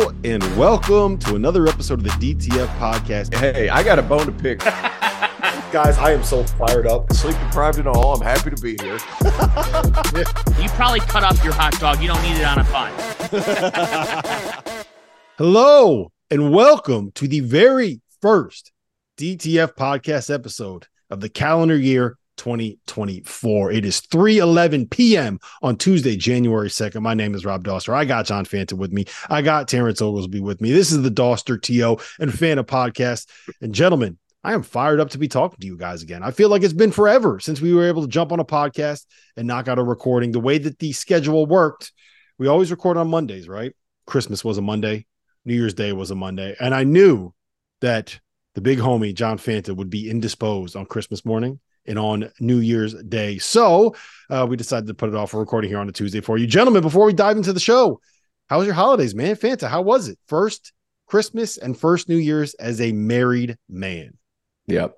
Hello and welcome to another episode of the DTF podcast. Hey, I got a bone to pick. Guys, I am so fired up. Sleep deprived and all, I'm happy to be here. You probably cut off your hot dog. You don't need it on a bun. Hello and welcome to the very first DTF podcast episode of the calendar year 2024. It is 3:11 p.m. on Tuesday, January 2nd. My name is Rob Dauster. I got John Fanta with me. I got Terrence Oglesby with me. This is the Dauster TO and Fanta podcast. And gentlemen, I am fired up to be talking to you guys again. I feel like it's been forever since we were able to jump on a podcast and knock out a recording. The way that the schedule worked, we always record on Mondays, right? Christmas was a Monday, New Year's Day was a Monday, and I knew that the big homie John Fanta would be indisposed on Christmas morning and on New Year's Day. So uh, we decided to put it off for recording here on a Tuesday for you, gentlemen. Before we dive into the show, how was your holidays, man? Fanta, how was it? First Christmas and first New Year's as a married man. Yep.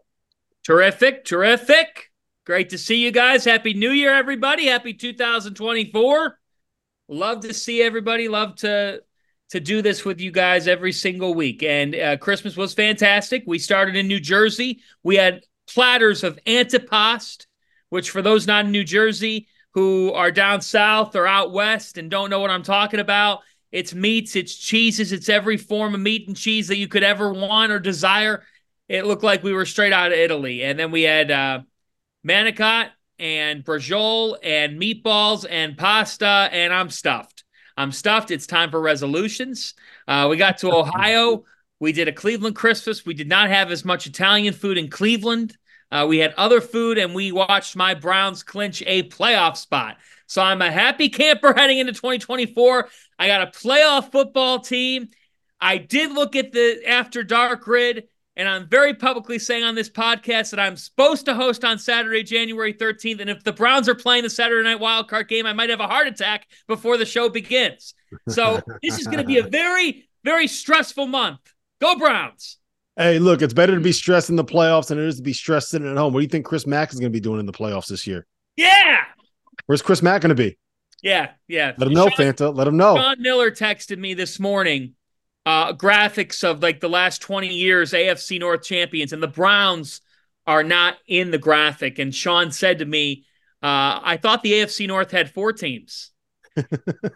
Terrific, terrific. Great to see you guys. Happy New Year, everybody. Happy 2024. Love to see everybody. Love to to do this with you guys every single week. And uh, Christmas was fantastic. We started in New Jersey. We had platters of antipasto, which for those not in New Jersey who are down south or out west and don't know what I'm talking about, it's meats, it's cheeses, it's every form of meat and cheese that you could ever want or desire. It looked like we were straight out of Italy. And then we had uh, manicotti and brajol and meatballs and pasta, and I'm stuffed. I'm stuffed. It's time for resolutions. Uh, we got to Ohio. We did a Cleveland Christmas. We did not have as much Italian food in Cleveland. Uh, we had other food, and we watched my Browns clinch a playoff spot. So I'm a happy camper heading into 2024. I got a playoff football team. I did look at the after dark grid, and I'm very publicly saying on this podcast that I'm supposed to host on Saturday, January 13th. And if the Browns are playing the Saturday night wildcard game, I might have a heart attack before the show begins. So this is going to be a very, very stressful month. Go Browns. Hey, look, it's better to be stressed in the playoffs than it is to be stressed sitting at home. What do you think Chris Mack is going to be doing in the playoffs this year? Yeah. Where's Chris Mack going to be? Yeah. Yeah. Let him know, Sean- Fanta. Let him know. Sean Miller texted me this morning uh, graphics of like the last 20 years AFC North champions, and the Browns are not in the graphic. And Sean said to me, uh, I thought the AFC North had four teams.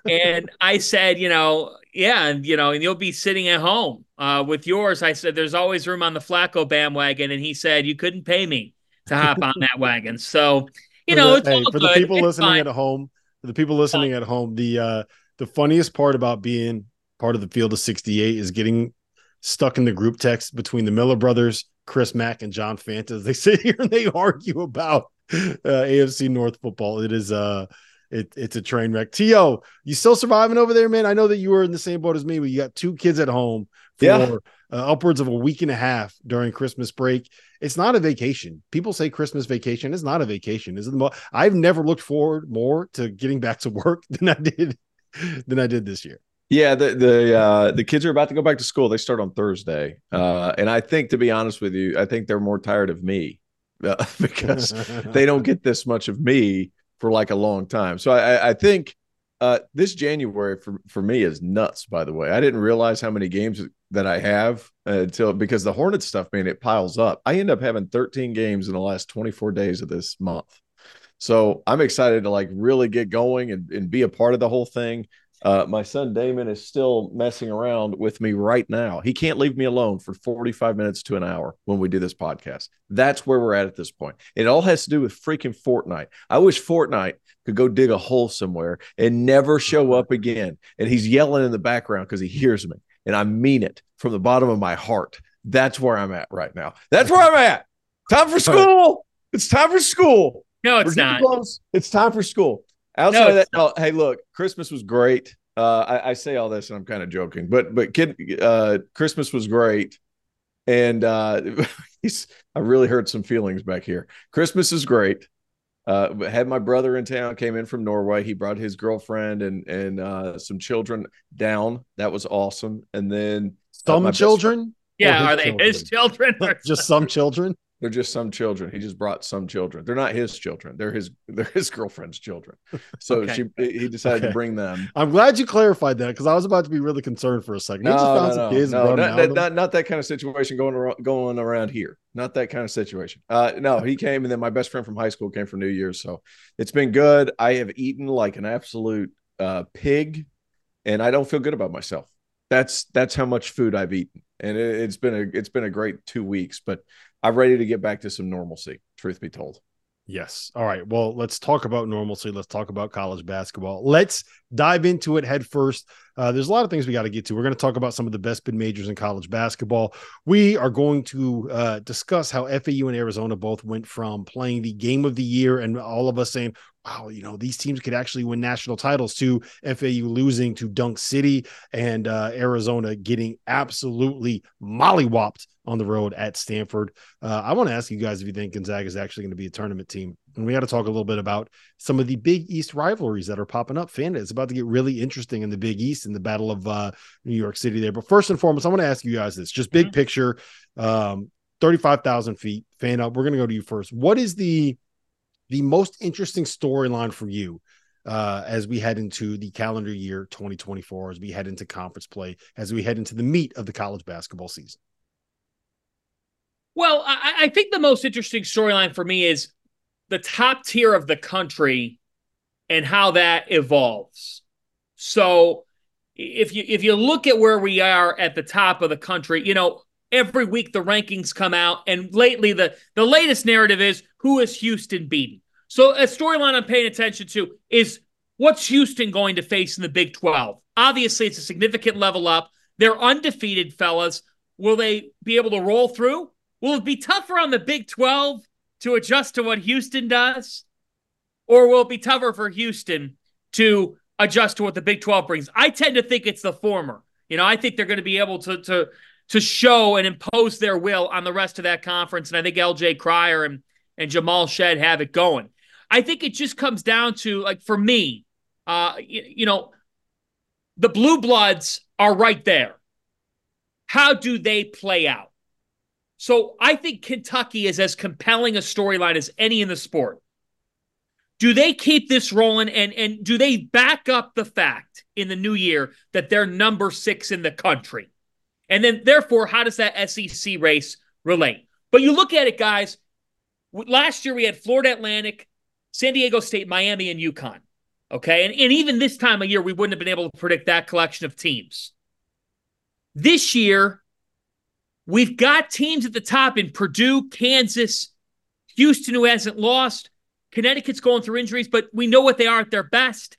And I said, you know, yeah, and you know, and you'll be sitting at home uh, with yours. I said, there's always room on the Flacco bandwagon, and he said you couldn't pay me to hop on that wagon. So, you For know, the- it's hey, all for the people It's listening fine. at home, for the people listening at home, the uh the funniest part about being part of the field of 68 is getting stuck in the group text between the Miller brothers, Chris Mack, and John Fanta. They sit here and they argue about uh, AFC North football. It is uh it, it's a train wreck. T.O., you still surviving over there, man? I know that you were in the same boat as me, but you got two kids at home for Yeah. uh, upwards of a week and a half during Christmas break. It's not a vacation. People say Christmas vacation. It's not a vacation. Is it the mo- I've never looked forward more to getting back to work than I did than I did this year. Yeah, the the uh, the kids are about to go back to school. They start on Thursday, uh, and I think, to be honest with you, I think they're more tired of me uh, because they don't get this much of me for like a long time. So I, I think uh, this January for for me is nuts. By the way, I didn't realize how many games that I have until because the Hornets stuff, man, it piles up. I end up having 13 games in the last 24 days of this month. So I'm excited to like really get going and, and be a part of the whole thing. Uh, my son Damon is still messing around with me right now. He can't leave me alone for 45 minutes to an hour when we do this podcast. That's where we're at at this point. It all has to do with freaking Fortnite. I wish Fortnite could go dig a hole somewhere and never show up again. And he's yelling in the background because he hears me. And I mean it from the bottom of my heart. That's where I'm at right now. That's where I'm at. Time for school. It's time for school. No, it's not. Close. It's time for school. Outside no, of that, oh, hey, look, Christmas was great. Uh, I, I, say all this and I'm kind of joking, but but kid, uh, Christmas was great, and uh, he's I really hurt some feelings back here. Christmas is great. Uh, had my brother in town, came in from Norway. He brought his girlfriend and and uh, some children down. That was awesome. And then uh, some children. Yeah, are they children? his children? Just some children. They're just some children. He just brought some children. They're not his children. They're his they're his girlfriend's children. So okay. she he decided okay. to bring them. I'm glad you clarified that because I was about to be really concerned for a second. No, no, no, no, not, not, not, not, that kind of situation going around, going around here. Not that kind of situation. Uh, no, he came and then my best friend from high school came for New Year's. So it's been good. I have eaten like an absolute uh, pig, and I don't feel good about myself. That's that's how much food I've eaten, and it, it's been a it's been a great two weeks. But I'm ready to get back to some normalcy, truth be told. Yes. All right. Well, let's talk about normalcy. Let's talk about college basketball. Let's dive into it head first. Uh, there's a lot of things we got to get to. We're going to talk about some of the best mid majors in college basketball. We are going to uh, discuss how FAU and Arizona both went from playing the game of the year and all of us saying, wow, you know, these teams could actually win national titles to FAU losing to Dunk City and uh, Arizona getting absolutely mollywopped on the road at Stanford. Uh, I want to ask you guys if you think Gonzaga is actually going to be a tournament team. And we got to talk a little bit about some of the Big East rivalries that are popping up. Fan, it's about to get really interesting in the Big East in the Battle of uh, New York City there. But first and foremost, I want to ask you guys this just big mm-hmm. picture, um, 35,000 feet. Fanta. We're going to go to you first. What is the the most interesting storyline for you uh, as we head into the calendar year 2024, as we head into conference play, as we head into the meat of the college basketball season? Well, I, I think the most interesting storyline for me is the top tier of the country and how that evolves. So if you if you look at where we are at the top of the country, you know, every week the rankings come out and lately the the latest narrative is who is Houston beating. So a storyline I'm paying attention to is what's Houston going to face in the Big 12? Obviously, it's a significant level up. They're undefeated, fellas. Will they be able to roll through? Will it be tougher on the Big 12 to adjust to what Houston does? Or will it be tougher for Houston to adjust to what the Big 12 brings? I tend to think it's the former. You know, I think they're going to be able to to to show and impose their will on the rest of that conference. And I think LJ Cryer and, and Jamal Shead have it going. I think it just comes down to like for me, uh, you, you know, the blue bloods are right there. How do they play out? So I think Kentucky is as compelling a storyline as any in the sport. Do they keep this rolling and and do they back up the fact in the new year that they're number six in the country? And then therefore, how does that SEC race relate? But you look at it, guys. Last year we had Florida Atlantic, San Diego State, Miami, and UConn. Okay. And, and even this time of year, we wouldn't have been able to predict that collection of teams. This year, We've got teams at the top in Purdue, Kansas, Houston, who hasn't lost. Connecticut's going through injuries, but we know what they are at their best.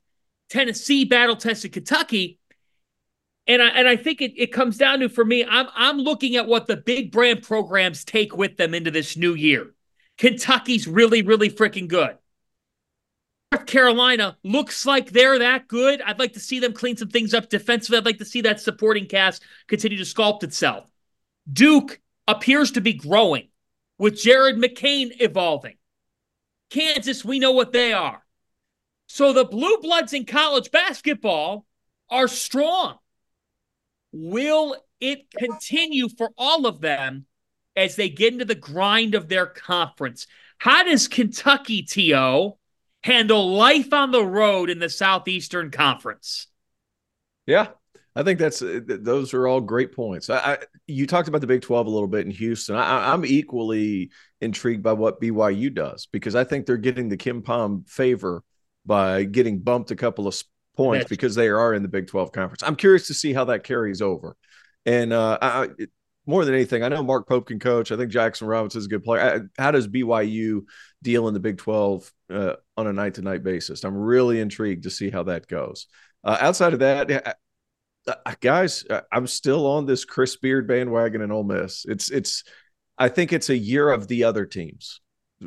Tennessee battle tested Kentucky. And I, and I think it, it comes down to, for me, I'm, I'm looking at what the big brand programs take with them into this new year. Kentucky's really, really freaking good. North Carolina looks like they're that good. I'd like to see them clean some things up defensively. I'd like to see that supporting cast continue to sculpt itself. Duke appears to be growing with Jared McCain evolving. Kansas, we know what they are. So the Blue Bloods in college basketball are strong. Will it continue for all of them as they get into the grind of their conference? How does Kentucky, T.O., handle life on the road in the Southeastern Conference? Yeah, I think that's uh, those are all great points. I, I, you talked about the Big Twelve a little bit in Houston. I, am equally intrigued by what BYU does because I think they're getting the KenPom favor by getting bumped a couple of points because they are in the Big Twelve conference. I'm curious to see how that carries over. And uh, I, more than anything, I know Mark Pope can coach. I think Jaxson Robinson is a good player. How does BYU deal in the Big 12 uh, on a night to night basis? I'm really intrigued to see how that goes. Uh, outside of that, uh, guys, uh, I'm still on this Chris Beard bandwagon in Ole Miss. It's it's, I think it's a year of the other teams.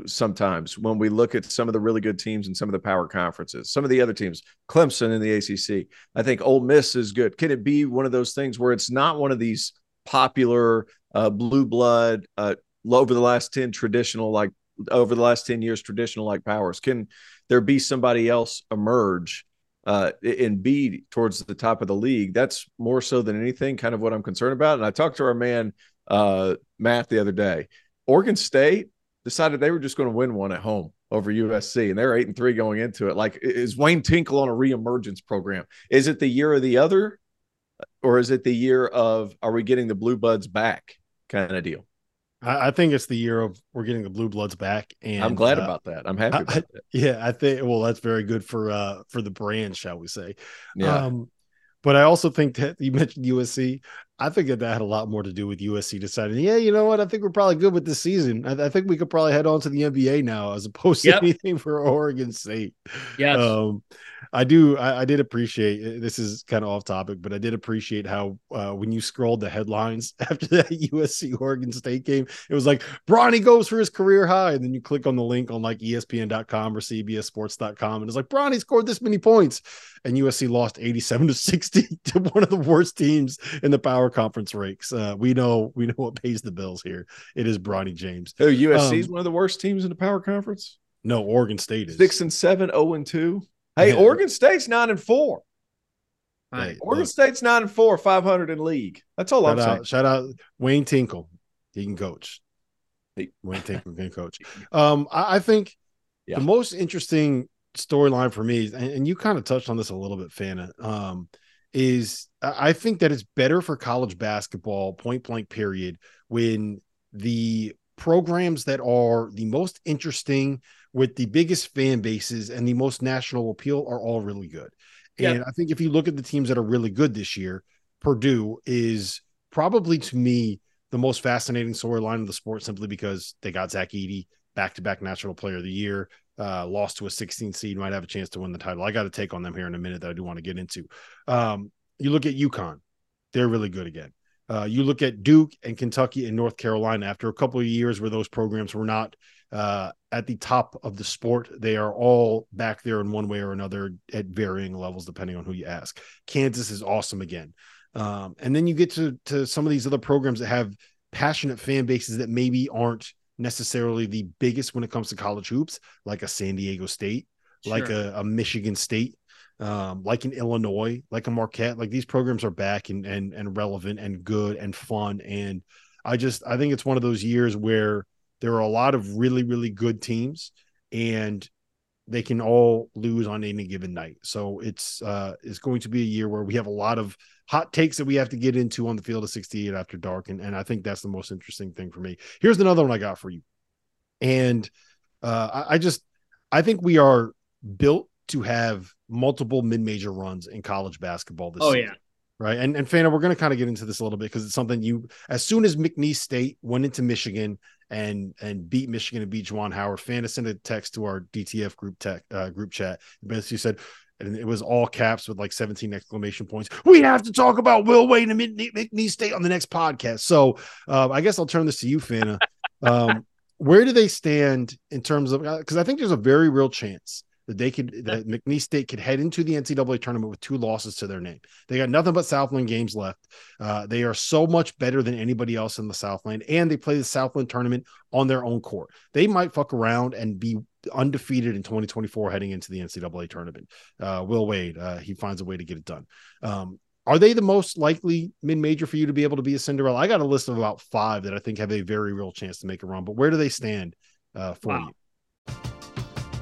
Sometimes when we look at some of the really good teams and some of the power conferences, some of the other teams, Clemson in the ACC, I think Ole Miss is good. Can it be one of those things where it's not one of these popular uh, blue blood uh, over the last 10 traditional like over the last 10 years traditional like powers can there be somebody else emerge uh, and be towards the top of the league. That's more so than anything kind of what i'm concerned about. And i talked to our man uh, matt the other day. Oregon state decided they were just going to win one at home over usc and they're eight and three going into it. Like is wayne tinkle on a reemergence program? Is it the year of the other or is it the year of are we getting the blue bloods back kind of deal? I, I think it's the year of we're getting the blue bloods back, and I'm glad uh, about that. I'm happy about I, Yeah, I think well, that's very good for uh for the brand, shall we say? Yeah. Um, but I also think that you mentioned USC. I think that that had a lot more to do with USC deciding, yeah, you know what? I think we're probably good with this season. I, I think we could probably head on to the NBA now as opposed to yep. anything for Oregon State. Yeah. Um, I do. I, I, did appreciate uh, this is kind of off topic, but I did appreciate how uh, when you scrolled the headlines after that USC Oregon State game, it was like Bronny goes for his career high. And then you click on the link on like ESPN.com or CBSSports.com, and it's like Bronny scored this many points. And USC lost 87 to 60 to one of the worst teams in the power conference ranks. Uh, we know we know what pays the bills here. It is Bronny James. Oh, USC is um, one of the worst teams in the power conference. No, Oregon State is six and seven, zero oh and two. Hey, yeah. Oregon State's nine and four. Right. Oregon look, State's nine and four, five hundred in league. That's all I'm out, saying. Shout out Wayne Tinkle. He can coach. He, Wayne Tinkle can coach. Um, I, I think yeah. the most interesting storyline for me, and, and you kind of touched on this a little bit, Fanta, um, is I think that it's better for college basketball, point blank period, when the programs that are the most interesting with the biggest fan bases and the most national appeal are all really good. And yeah. I think if you look at the teams that are really good this year, Purdue is probably to me the most fascinating storyline of the sport simply because they got Zach Edey, back to back national player of the year, uh, lost to a 16 seed, might have a chance to win the title. I got to take on them here in a minute that I do want to get into. Um, you look at UConn, they're really good again. Uh, you look at Duke and Kentucky and North Carolina after a couple of years where those programs were not uh, at the top of the sport. They are all back there in one way or another at varying levels, depending on who you ask. Kansas is awesome again. Um, and then you get to, to some of these other programs that have passionate fan bases that maybe aren't necessarily the biggest when it comes to college hoops, like a San Diego State, sure. like a, a, Michigan State, um, like in Illinois, like a Marquette. Like these programs are back and and and relevant and good and fun. And I just I think it's one of those years where there are a lot of really, really good teams, and they can all lose on any given night. So it's uh it's going to be a year where we have a lot of hot takes that we have to get into on the field of 68 after dark. And, and I think that's the most interesting thing for me. Here's another one I got for you. And uh I, I just I think we are built to have multiple mid-major runs in college basketball this oh, season. yeah right? And and Fanta, we're going to kind of get into this a little bit because it's something you, as soon as McNeese State went into Michigan and and beat Michigan and beat Juwan Howard, Fanta sent a text to our DTF group tech uh, group chat. Basically said, and it was all caps with like 17 exclamation points. We have to talk about Will Wade and McNeese State on the next podcast. So uh, I guess I'll turn this to you, Fanta. Um, where do they stand in terms of because I think there's a very real chance that they could that McNeese State could head into the NCAA tournament with two losses to their name. They got nothing but Southland games left. Uh, they are so much better than anybody else in the Southland, and they play the Southland tournament on their own court. They might fuck around and be undefeated in 2024 heading into the NCAA tournament. Uh, Will Wade, uh, he finds a way to get it done. Um, are they the most likely mid major for you to be able to be a Cinderella? I got a list of about five that I think have a very real chance to make a run, but where do they stand uh, for wow. you?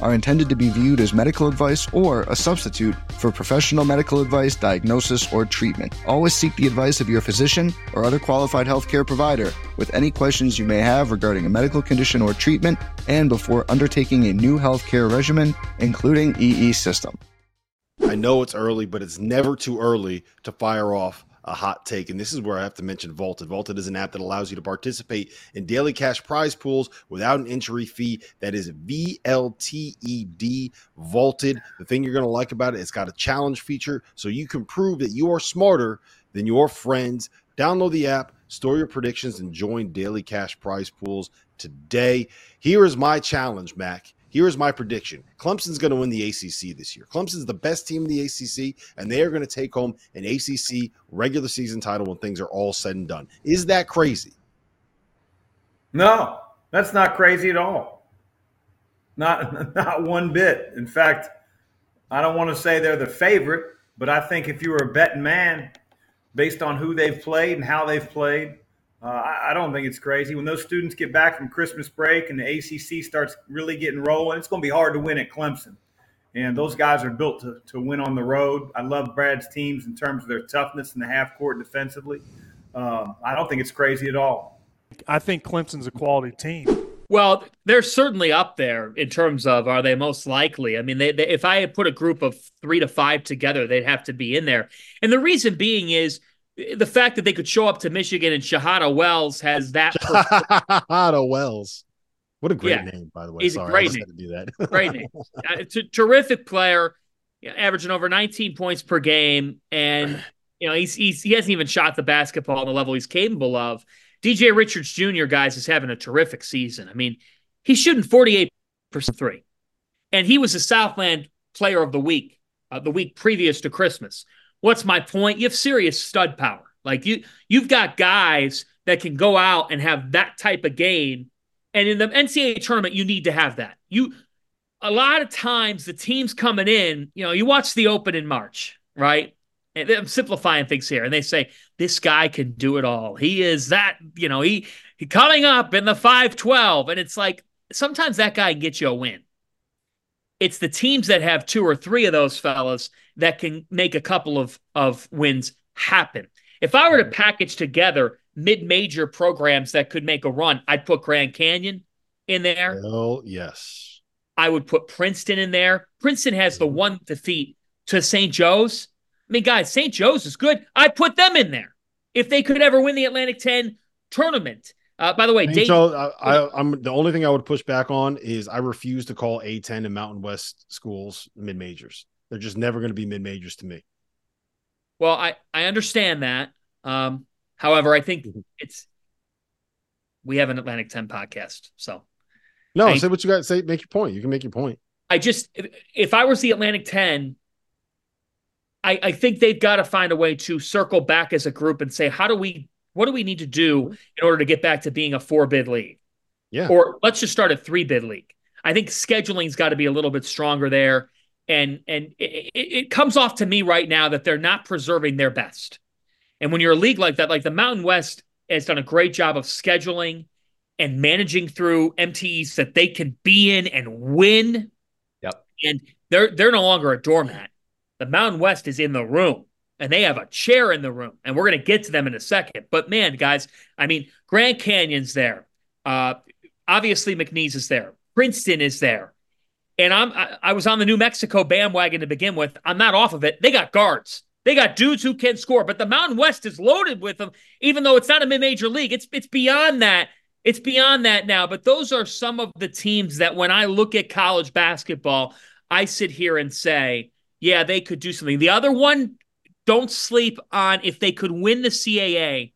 are intended to be viewed as medical advice or a substitute for professional medical advice, diagnosis, or treatment. Always seek the advice of your physician or other qualified healthcare provider with any questions you may have regarding a medical condition or treatment and before undertaking a new healthcare regimen, including EE system. I know it's early, but it's never too early to fire off a hot take. And this is where I have to mention Vaulted. Vaulted is an app that allows you to participate in daily cash prize pools without an entry fee. That is V L T E D Vaulted. The thing you're going to like about it, it's got a challenge feature so you can prove that you are smarter than your friends. Download the app, store your predictions, and join daily cash prize pools today. Here is my challenge, Mac. Here's my prediction Clemson's going to win the ACC this year. Clemson's the best team in the ACC, and they are going to take home an ACC regular season title when things are all said and done. Is that crazy? No, that's not crazy at all. Not, not one bit. In fact, I don't want to say they're the favorite, but I think if you were a betting man, based on who they've played and how they've played, uh, I, I, don't think it's crazy. When those students get back from Christmas break and the ACC starts really getting rolling, it's going to be hard to win at Clemson. And those guys are built to, to win on the road. I love Brad's teams in terms of their toughness in the half court defensively. Um, I don't think it's crazy at all. I think Clemson's a quality team. Well, they're certainly up there in terms of are they most likely. I mean, they, they, if I had put a group of three to five together, they'd have to be in there. And the reason being is – the fact that they could show up to Michigan and Shahada Wells has that. Shahada Wells. What a great yeah. name, by the way. He's Sorry, a great name. to do that. great name. Uh, t- terrific player, averaging over 19 points per game, and you know he's, he's he hasn't even shot the basketball on the level he's capable of. DJ Richards Jr. guys is having a terrific season. I mean, he's shooting 48 percent three, and he was the Southland Player of the Week uh, the week previous to Christmas. What's my point? You have serious stud power. Like you, you've got guys that can go out and have that type of game. And in the NCAA tournament, you need to have that. You, a lot of times, the teams coming in, you know, you watch the Open in March, right? And I'm simplifying things here, and they say this guy can do it all. He is that, you know, he, he coming up in the 512, and it's like sometimes that guy gets you a win. It's the teams that have two or three of those fellas that can make a couple of, of wins happen. If I were to package together mid-major programs that could make a run, I'd put Grand Canyon in there. Oh, yes. I would put Princeton in there. Princeton has the one defeat to St. Joe's. I mean, guys, St. Joe's is good. I'd put them in there if they could ever win the Atlantic 10 tournament. Uh, by the way, St. Dave, I, I, I'm the only thing I would push back on is I refuse to call A10 and Mountain West schools mid majors. They're just never going to be mid majors to me. well, I, I understand that. Um, however, I think Mhm. it's we have an Atlantic 10 podcast. So No, I- say what you got. to Say, make your point. You can make your point. I just if, if I was the Atlantic 10, I, I think they've got to find a way to circle back as a group and say, how do we what do we need to do in order to get back to being a four bid league? Yeah. Or let's just start a three bid league. I think scheduling's got to be a little bit stronger there. And and it, it, comes off to me right now that they're not preserving their best. And when you're a league like that, like the Mountain West has done a great job of scheduling and managing through MTEs that they can be in and win. Yep. And they're they're no longer a doormat. The Mountain West is in the room and they have a chair in the room. And we're going to get to them in a second. But man, guys, I mean, Grand Canyon's there. Uh, obviously, McNeese is there. Princeton is there. And I'm I, I was on the New Mexico bandwagon to begin with. I'm not off of it. They got guards. They got dudes who can score. But the Mountain West is loaded with them, even though it's not a mid-major league. It's it's beyond that. It's beyond that now. But those are some of the teams that when I look at college basketball, I sit here and say, yeah, they could do something. The other one, don't sleep on if they could win the CAA,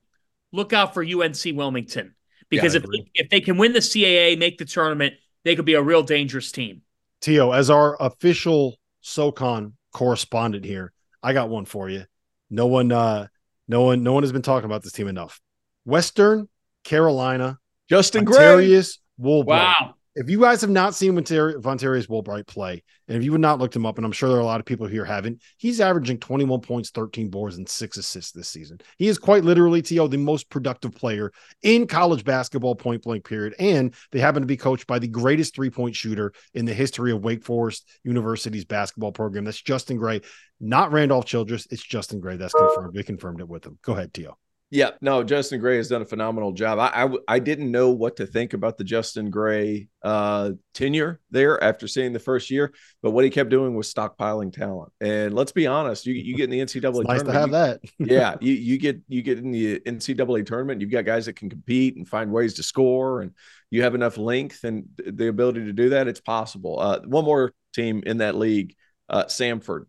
look out for UNC Wilmington. Because I if, agree. if they can win the CAA, make the tournament, they could be a real dangerous team. Tio, as our official SoCon correspondent here, I got one for you. No one, uh, no one, no one has been talking about this team enough. Western Carolina, Justin Gray. Woolbright. Wow. If you guys have not seen Vontar- Vonterius Woolbright play, and if you have not looked him up, and I'm sure there are a lot of people here haven't, he's averaging 21 points, 13 boards, and six assists this season. He is quite literally, T.O., the most productive player in college basketball, point blank period. And they happen to be coached by the greatest three point shooter in the history of Wake Forest University's basketball program. That's Justin Gray, not Randolph Childress. It's Justin Gray. That's confirmed. We confirmed it with him. Go ahead, T.O. Yeah, no, Justin Gray has done a phenomenal job. I I didn't know what to think about the Justin Gray uh, tenure there after seeing the first year, but what he kept doing was stockpiling talent. And let's be honest, you you get in the NCAA nice to tournament, have you- that. yeah, you you get you get in the NCAA tournament. You've got guys that can compete and find ways to score, and you have enough length and the ability to do that. It's possible. Uh, one more team in that league, uh, Samford,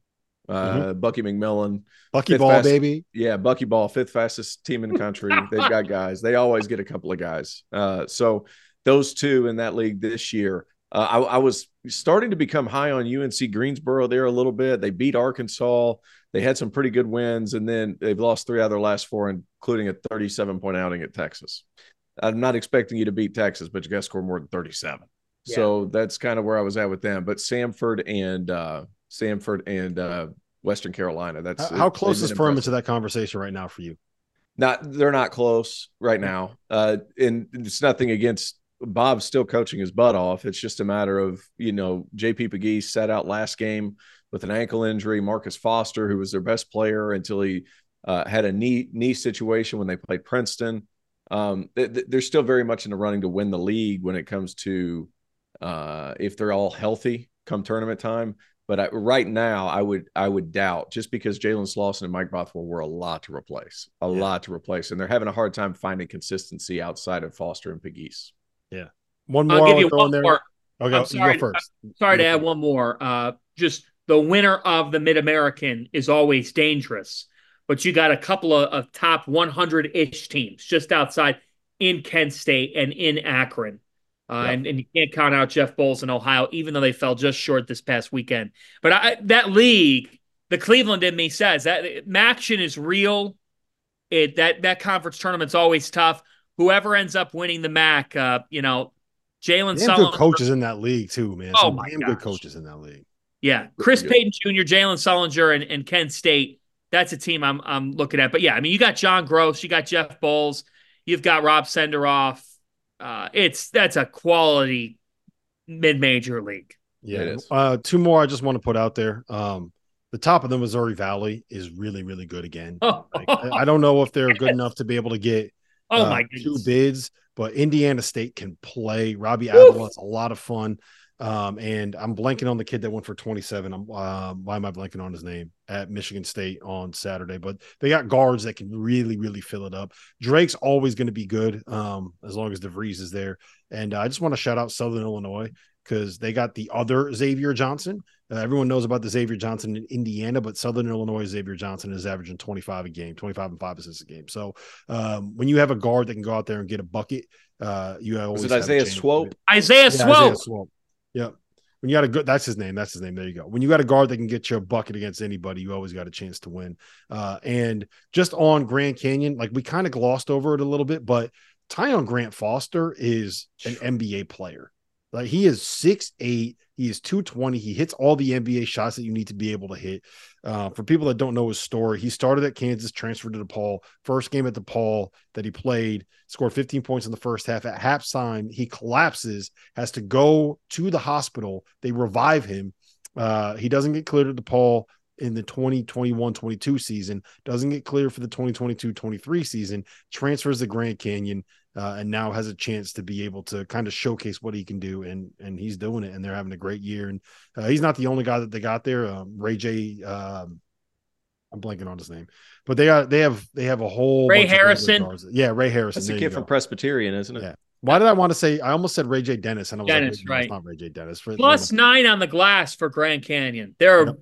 uh, Bucky McMillan. Bucky ball, fast- baby. Yeah, Bucky Ball, fifth fastest team in the country. They've got guys. They always get a couple of guys. Uh, so those two in that league this year. Uh, I, I was starting to become high on UNC Greensboro there a little bit. They beat Arkansas. They had some pretty good wins, and then they've lost three out of their last four, including a 37 point outing at Texas. I'm not expecting you to beat Texas, but you got to score more than 37. So that's kind of where I was at with them. But Samford and uh, Samford and uh, Western Carolina. That's How, how close is Furman to that conversation right now for you? Not they're not close right now. Uh, and it's nothing against Bob's still coaching his butt off. It's just a matter of you know JP Pegues sat out last game with an ankle injury. Marcus Foster, who was their best player until he uh, had a knee knee situation when they played Princeton. Um, th- th- they're still very much in the running to win the league when it comes to uh, if they're all healthy come tournament time. But I, right now, I would I would doubt just because Jalen Slawson and Mike Bothwell were a lot to replace, a Yeah. lot to replace, and they're having a hard time finding consistency outside of Foster and Pegues. Yeah, one more. I'll give I'll you one there. more. Okay, I'm you sorry. go first. Sorry to You go add first. one more. Uh, just the winner of the Mid American is always dangerous, but you got a couple of, of top 100 ish teams just outside in Kent State and in Akron. Uh, Yep. and, and you can't count out Jeff Boals in Ohio, even though they fell just short this past weekend. But I, that league, the Cleveland in me says that MACtion is real. It that that conference tournament's always tough. Whoever ends up winning the MAC, uh, you know, Jalen Sullinger. good coaches in that league too, man. Oh Some my damn good coaches in that league. Yeah, Chris. Payton Jr., Jalen Sullinger, and, and Kent State. That's a team I'm I'm looking at. But yeah, I mean, you got John Groce, you got Jeff Boals, you've got Rob Senderoff. Uh, it's that's a quality mid major league. Yeah. It is. Uh, two more I just want to put out there. Um, the top of the Missouri Valley is really, really good again. Oh, Like, I I don't know if they're good enough to be able to get oh uh, my two bids, but Indiana State can play. Robbie Woo. Avila, it's a lot of fun. Um, and I'm blanking on the kid that went for 27. I'm uh, why am I blanking on his name at Michigan State on Saturday? But they got guards that can really, really fill it up. Drake's always going to be good um, as long as DeVries is there. And uh, I just want to shout out Southern Illinois because they got the other Xavier Johnson. Uh, everyone knows about the Xavier Johnson in Indiana, but Southern Illinois Xavier Johnson is averaging 25 a game, 25 and five assists a game. So um, when you have a guard that can go out there and get a bucket, uh, you always was it Isaiah Swope? Isaiah yeah, Swope. Isaiah Swope. Yep. When you got a good, that's his name. That's his name. There you go. When you got a guard that can get you a bucket against anybody, you always got a chance to win. Uh, and just on Grand Canyon, like we kind of glossed over it a little bit, but Tyon Grant Foster is an NBA player. Like he is six eight. He is 220. He hits all the NBA shots that you need to be able to hit. Uh, for people that don't know his story, he started at Kansas, transferred to DePaul. First game at DePaul that he played, scored 15 points in the first half. At halftime, he collapses, has to go to the hospital. They revive him. Uh, he doesn't get cleared at DePaul in the 2021-22 season, doesn't get cleared for the 2022-23 season, transfers to Grand Canyon, uh, and now has a chance to be able to kind of showcase what he can do, and and he's doing it, and they're having a great year. And uh, he's not the only guy that they got there. Um, Ray J. Um, I'm blanking on his name, but they are they have they have a whole Ray Harrison. Yeah, Ray Harrison. That's the kid from Presbyterian, isn't it? Yeah. Why did I want to say? I almost said Ray J. Dennis, and I was Dennis, like, right? not Ray J. Dennis. Plus nine on the glass for Grand Canyon. They're yep.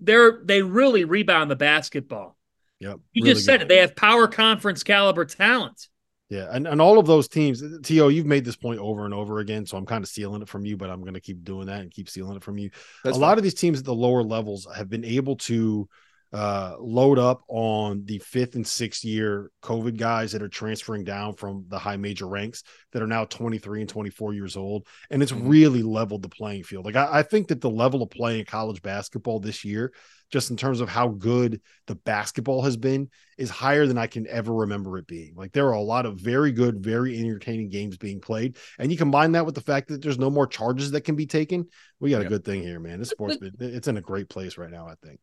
they're they really rebound the basketball. Yep. You really just said good. it. They have power conference caliber talent. Yeah, and, and all of those teams, T.O., you've made this point over and over again, so I'm kind of stealing it from you, but I'm going to keep doing that and keep stealing it from you. That's a fine. lot of these teams at the lower levels have been able to uh, load up on the fifth and sixth year COVID guys that are transferring down from the high major ranks that are now 23 and 24 years old. And it's mm-hmm. really leveled the playing field. Like, I, I think that the level of play in college basketball this year just in terms of how good the basketball has been, is higher than I can ever remember it being. Like there are a lot of very good, very entertaining games being played. And you combine that with the fact that there's no more charges that can be taken. We got a good thing here, man. This sports, it's in a great place right now, I think.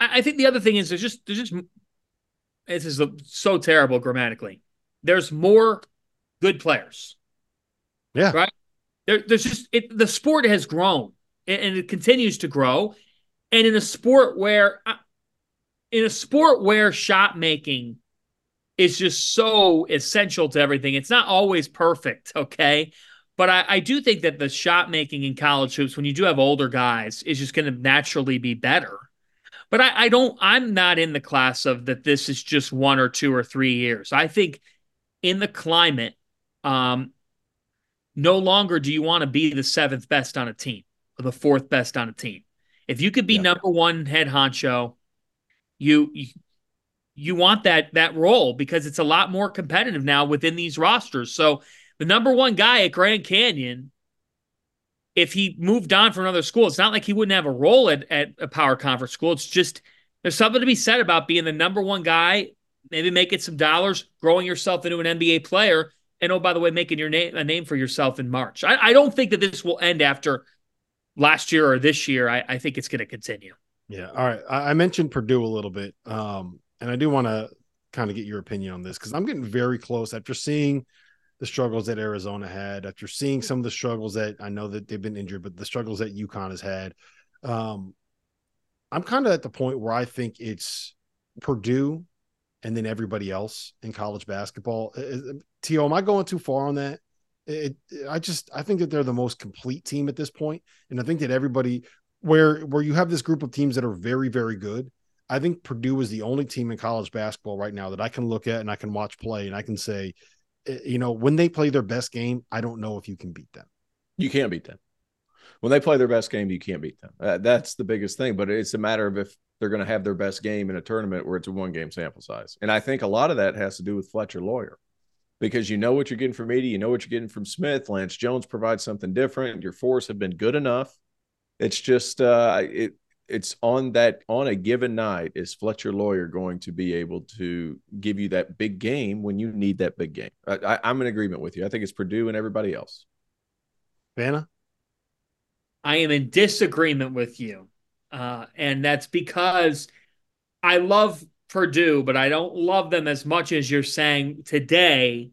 I think the other thing is there's just, there's just, this is so terrible grammatically. There's more good players. Yeah. Right. There, there's just, it, the sport has grown and it continues to grow and in a sport where uh, in a sport where shot making is just so essential to everything it's not always perfect okay but I, I do think that the shot making in college hoops when you do have older guys is just going to naturally be better but I, I don't i'm not in the class of that this is just one or two or three years i think in the climate um no longer do you want to be the seventh best on a team or the fourth best on a team if you could be yeah. number one head honcho, you, you you want that that role because it's a lot more competitive now within these rosters. So the number one guy at Grand Canyon, if he moved on from another school, it's not like he wouldn't have a role at, at a power conference school. It's just there's something to be said about being the number one guy, maybe making some dollars, growing yourself into an NBA player, and oh, by the way, making your name a name for yourself in March. I, I don't think that this will end after last year or this year, I, I think it's going to continue. Yeah. All right. I, I, mentioned Purdue a little bit, um, and I do want to kind of get your opinion on this because I'm getting very close after seeing the struggles that Arizona had, after seeing some of the struggles that I know that they've been injured, but the struggles that UConn has had. Um, I'm kind of at the point where I think it's Purdue and then everybody else in college basketball. Tio, am I going too far on that? It, I just I think that they're the most complete team at this point, and I think that everybody where where you have this group of teams that are very very good. I think Purdue is the only team in college basketball right now that I can look at and I can watch play and I can say, you know, when they play their best game, I don't know if you can beat them. You can't beat them. When they play their best game, you can't beat them. Uh, that's the biggest thing. But it's a matter of if they're going to have their best game in a tournament where it's a one game sample size. And I think a lot of that has to do with Fletcher Loyer because you know what you're getting from Edey, you know what you're getting from Smith. Lance Jones provides something different. Your fours have been good enough. It's just uh, it it's on that on a given night is Fletcher Loyer going to be able to give you that big game when you need that big game. I, am in agreement with you. I think it's Purdue and everybody else. Fanta, I am in disagreement with you, uh, and that's because I love Purdue, but I don't love them as much as you're saying today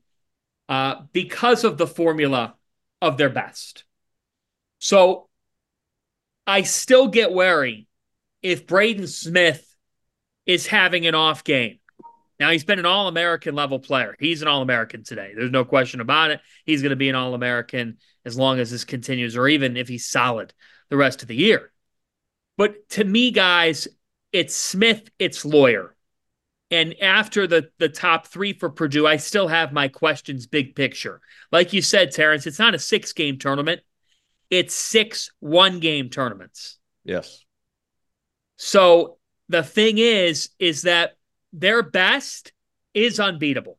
uh, because of the formula of their best. So I still get wary if Braden Smith is having an off game. Now, he's been an All American level player. He's an All American today. There's no question about it. He's going to be an All American as long as this continues, or even if he's solid the rest of the year. But to me, guys, it's Smith, it's Loyer. And after the the top three for Purdue, I still have my questions big picture. Like you said, Terrence, it's not a six game tournament, it's six one game tournaments. Yes. So the thing is, is that their best is unbeatable.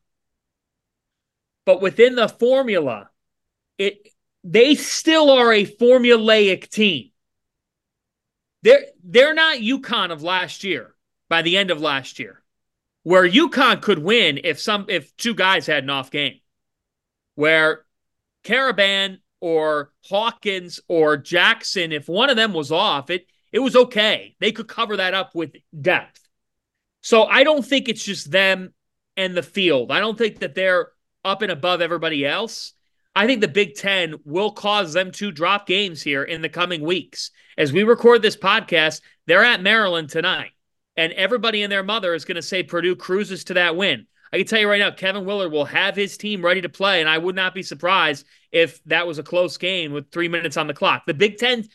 But within the formula, it they still are a formulaic team. They're they're not UConn of last year by the end of last year where UConn could win if some if two guys had an off game, where Karaban or Hawkins or Jackson, if one of them was off, it it was okay. They could cover that up with depth. So I don't think it's just them and the field. I don't think that they're up and above everybody else. I think the Big Ten will cause them to drop games here in the coming weeks. As we record this podcast, they're at Maryland tonight and everybody and their mother is going to say Purdue cruises to that win. I can tell you right now, Kevin Willard will have his team ready to play, and I would not be surprised if that was a close game with three minutes on the clock. The Big Ten,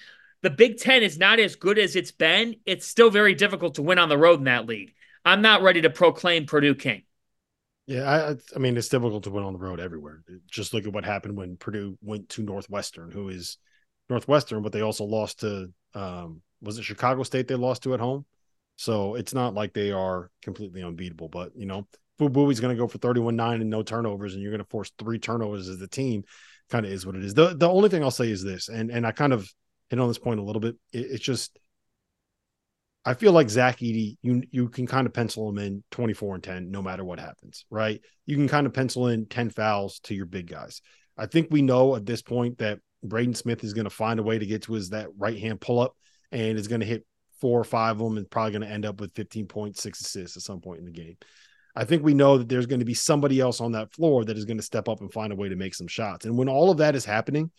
the Big Ten is not as good as it's been. It's still very difficult to win on the road in that league. I'm not ready to proclaim Purdue king. Yeah, I, I mean it's difficult to win on the road everywhere. Just look at what happened when Purdue went to Northwestern, who is Northwestern, but they also lost to um, was it Chicago State they lost to at home? So it's not like they are completely unbeatable, but you know, Fubui's going to go for 31 9 and no turnovers, and you're going to force three turnovers as a team. Kind of is what it is. The the only thing I'll say is this, and and I kind of hit on this point a little bit. It, it's just I feel like Zach Edey, you you can kind of pencil him in 24 and 10 no matter what happens, right? You can kind of pencil in 10 fouls to your big guys. I think we know at this point that Braden Smith is going to find a way to get to his that right hand pull up and is going to hit four or five of them and probably going to end up with 15.6 assists at some point in the game. I think we know that there's going to be somebody else on that floor that is going to step up and find a way to make some shots. And when all of that is happening,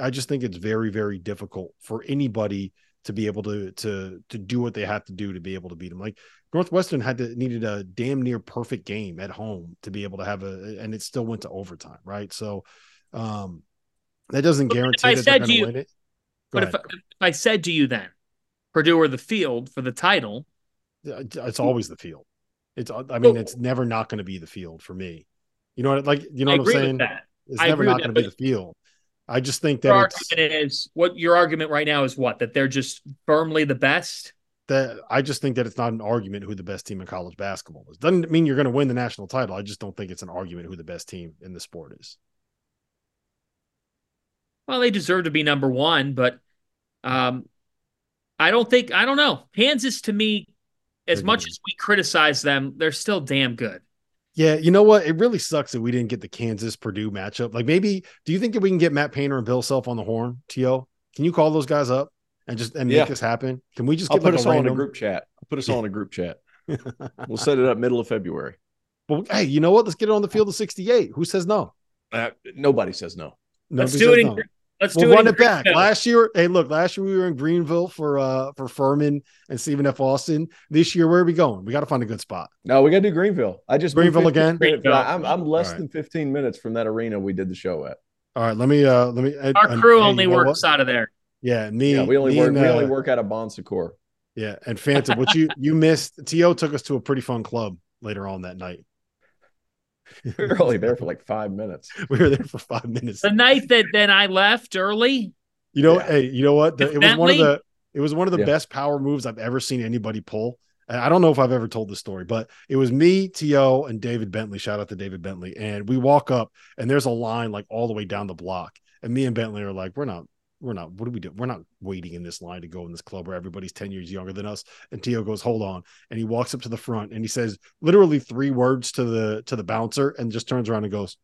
I just think it's very, very difficult for anybody to be able to to to do what they have to do to be able to beat them. Like Northwestern had to needed a damn near perfect game at home to be able to have a, and it still went to overtime, right? So um that doesn't guarantee that they're going to win it. Go but if, if I said to you then, Purdue or the field for the title. It's always the field. It's I mean, it's never not going to be the field for me. You know what? Like you know I what I'm saying? It's I never not going to be the field. I just think that argument is what your argument right now is what that they're just firmly the best. That I just think that it's not an argument who the best team in college basketball is. Doesn't mean you're going to win the national title. I just don't think it's an argument who the best team in the sport is. Well, they deserve to be number one, but um, I don't think I don't know. Kansas to me, as much as we criticize them, they're still damn good. Yeah, you know what? It really sucks that we didn't get the Kansas Purdue matchup. Like maybe do you think that we can get Matt Painter and Bill Self on the horn, T.O.? Can you call those guys up and just and make this happen? Can we just I'll put like us all in a group chat? I'll put us all in a group chat. we'll set it up middle of February. Well, hey, you know what? Let's get it on the field of 68. Who says no? Uh, nobody says no. Nobody Let's do it in, no. Let's we'll run it, it back. Last year, hey, look, last year we were in Greenville for uh for Furman and Stephen F. Austin. This year, where are we going? We got to find a good spot. No, we got to do Greenville. I just Greenville again. Greenville. I'm I'm less right. than 15 minutes from that arena we did the show at. All right, let me uh let me. Our uh, crew only works out of there. Yeah, me. Yeah, we only me work. And, we only uh, work out of Bon Secours. Yeah, and Fanta, what you you missed. To took us to a pretty fun club later on that night. we were only there for like five minutes. We were there for five minutes. The night that then I left early, you know, yeah. hey, you know what? The, it was one of the it was one of the yeah. best power moves I've ever seen anybody pull. I don't know if I've ever told this story, but it was me, To, and David Bentley. Shout out to David Bentley. And we walk up, and there's a line like all the way down the block. And me and Bentley are like, we're not, we're not, what do we do? We're not waiting in this line to go in this club where everybody's 10 years younger than us. And tio goes, hold on. And he walks up to the front and he says literally three words to the to the bouncer and just turns around and goes,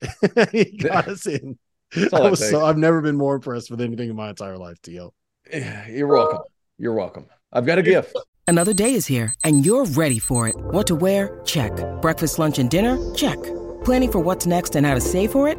he got us in. so, I've never been more impressed with anything in my entire life, tio You're welcome. You're welcome. I've got a gift. Another day is here, and you're ready for it. What to wear? Check. Breakfast, lunch, and dinner? Check. Planning for what's next and how to save for it?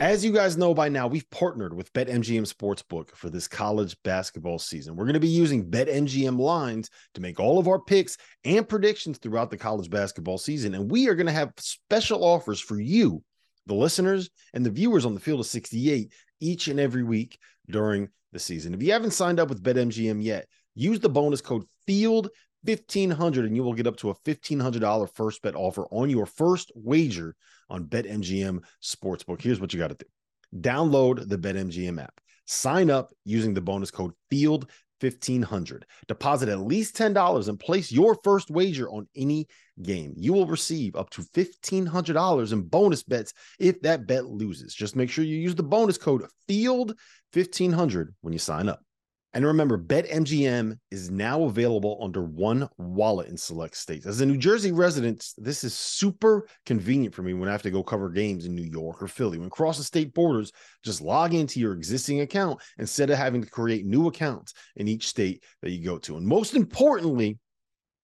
As you guys know by now, we've partnered with BetMGM Sportsbook for this college basketball season. We're going to be using BetMGM lines to make all of our picks and predictions throughout the college basketball season. And we are going to have special offers for you, the listeners, and the viewers on the field of 68 each and every week during the season. If you haven't signed up with BetMGM yet, use the bonus code FIELD 1500 and you will get up to a $1500 first bet offer on your first wager on BetMGM Sportsbook. Here's what you got to do. Download the BetMGM app. Sign up using the bonus code FIELD 1500. Deposit at least $10 and place your first wager on any game. You will receive up to $1500 in bonus bets if that bet loses. Just make sure you use the bonus code FIELD 1500 when you sign up. And remember, BetMGM is now available under one wallet in select states. As a New Jersey resident, this is super convenient for me when I have to go cover games in New York or Philly. When crossing state borders, just log into your existing account instead of having to create new accounts in each state that you go to. And most importantly,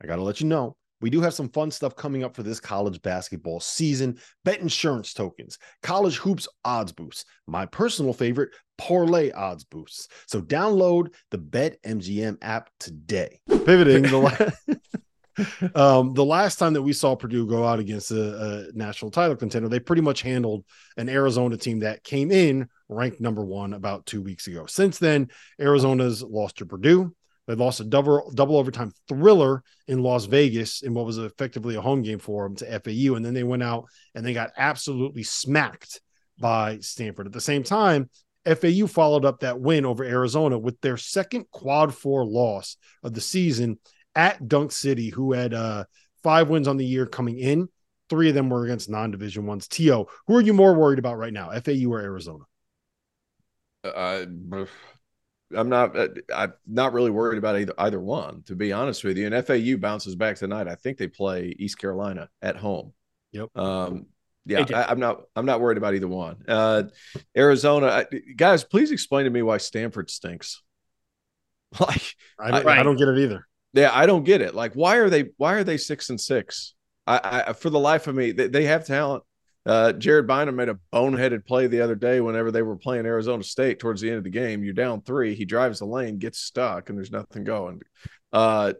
I got to let you know, we do have some fun stuff coming up for this college basketball season. Bet insurance tokens, college hoops odds boosts, my personal favorite, parlay odds boosts. So download the Bet MGM app today. Pivoting the la- um, the last time that we saw Purdue go out against a, a national title contender, they pretty much handled an Arizona team that came in ranked number one about two weeks ago. Since then, Arizona's lost to Purdue. They lost a double double overtime thriller in Las Vegas in what was effectively a home game for them to FAU, and then they went out and they got absolutely smacked by Stanford. At the same time, FAU followed up that win over Arizona with their second quad four loss of the season at Dunk City, who had uh, five wins on the year coming in. Three of them were against non-division ones. To, who are you more worried about right now, FAU or Arizona? Uh, I'm not. uh, I'm not really worried about either either one, to be honest with you. And FAU bounces back tonight. I think they play East Carolina at home. Yep. Um, yeah, I, I'm not. I'm not worried about either one. Uh, Arizona, I, guys, please explain to me why Stanford stinks. Like, I don't, I don't get it either. yeah, I don't get it. Like, why are they? Why are they six and six? I, I for the life of me, they, they have talent. Uh, Jared Bynum made a boneheaded play the other day whenever they were playing Arizona State towards the end of the game. You're down three. He drives the lane, gets stuck, and there's nothing going. Uh,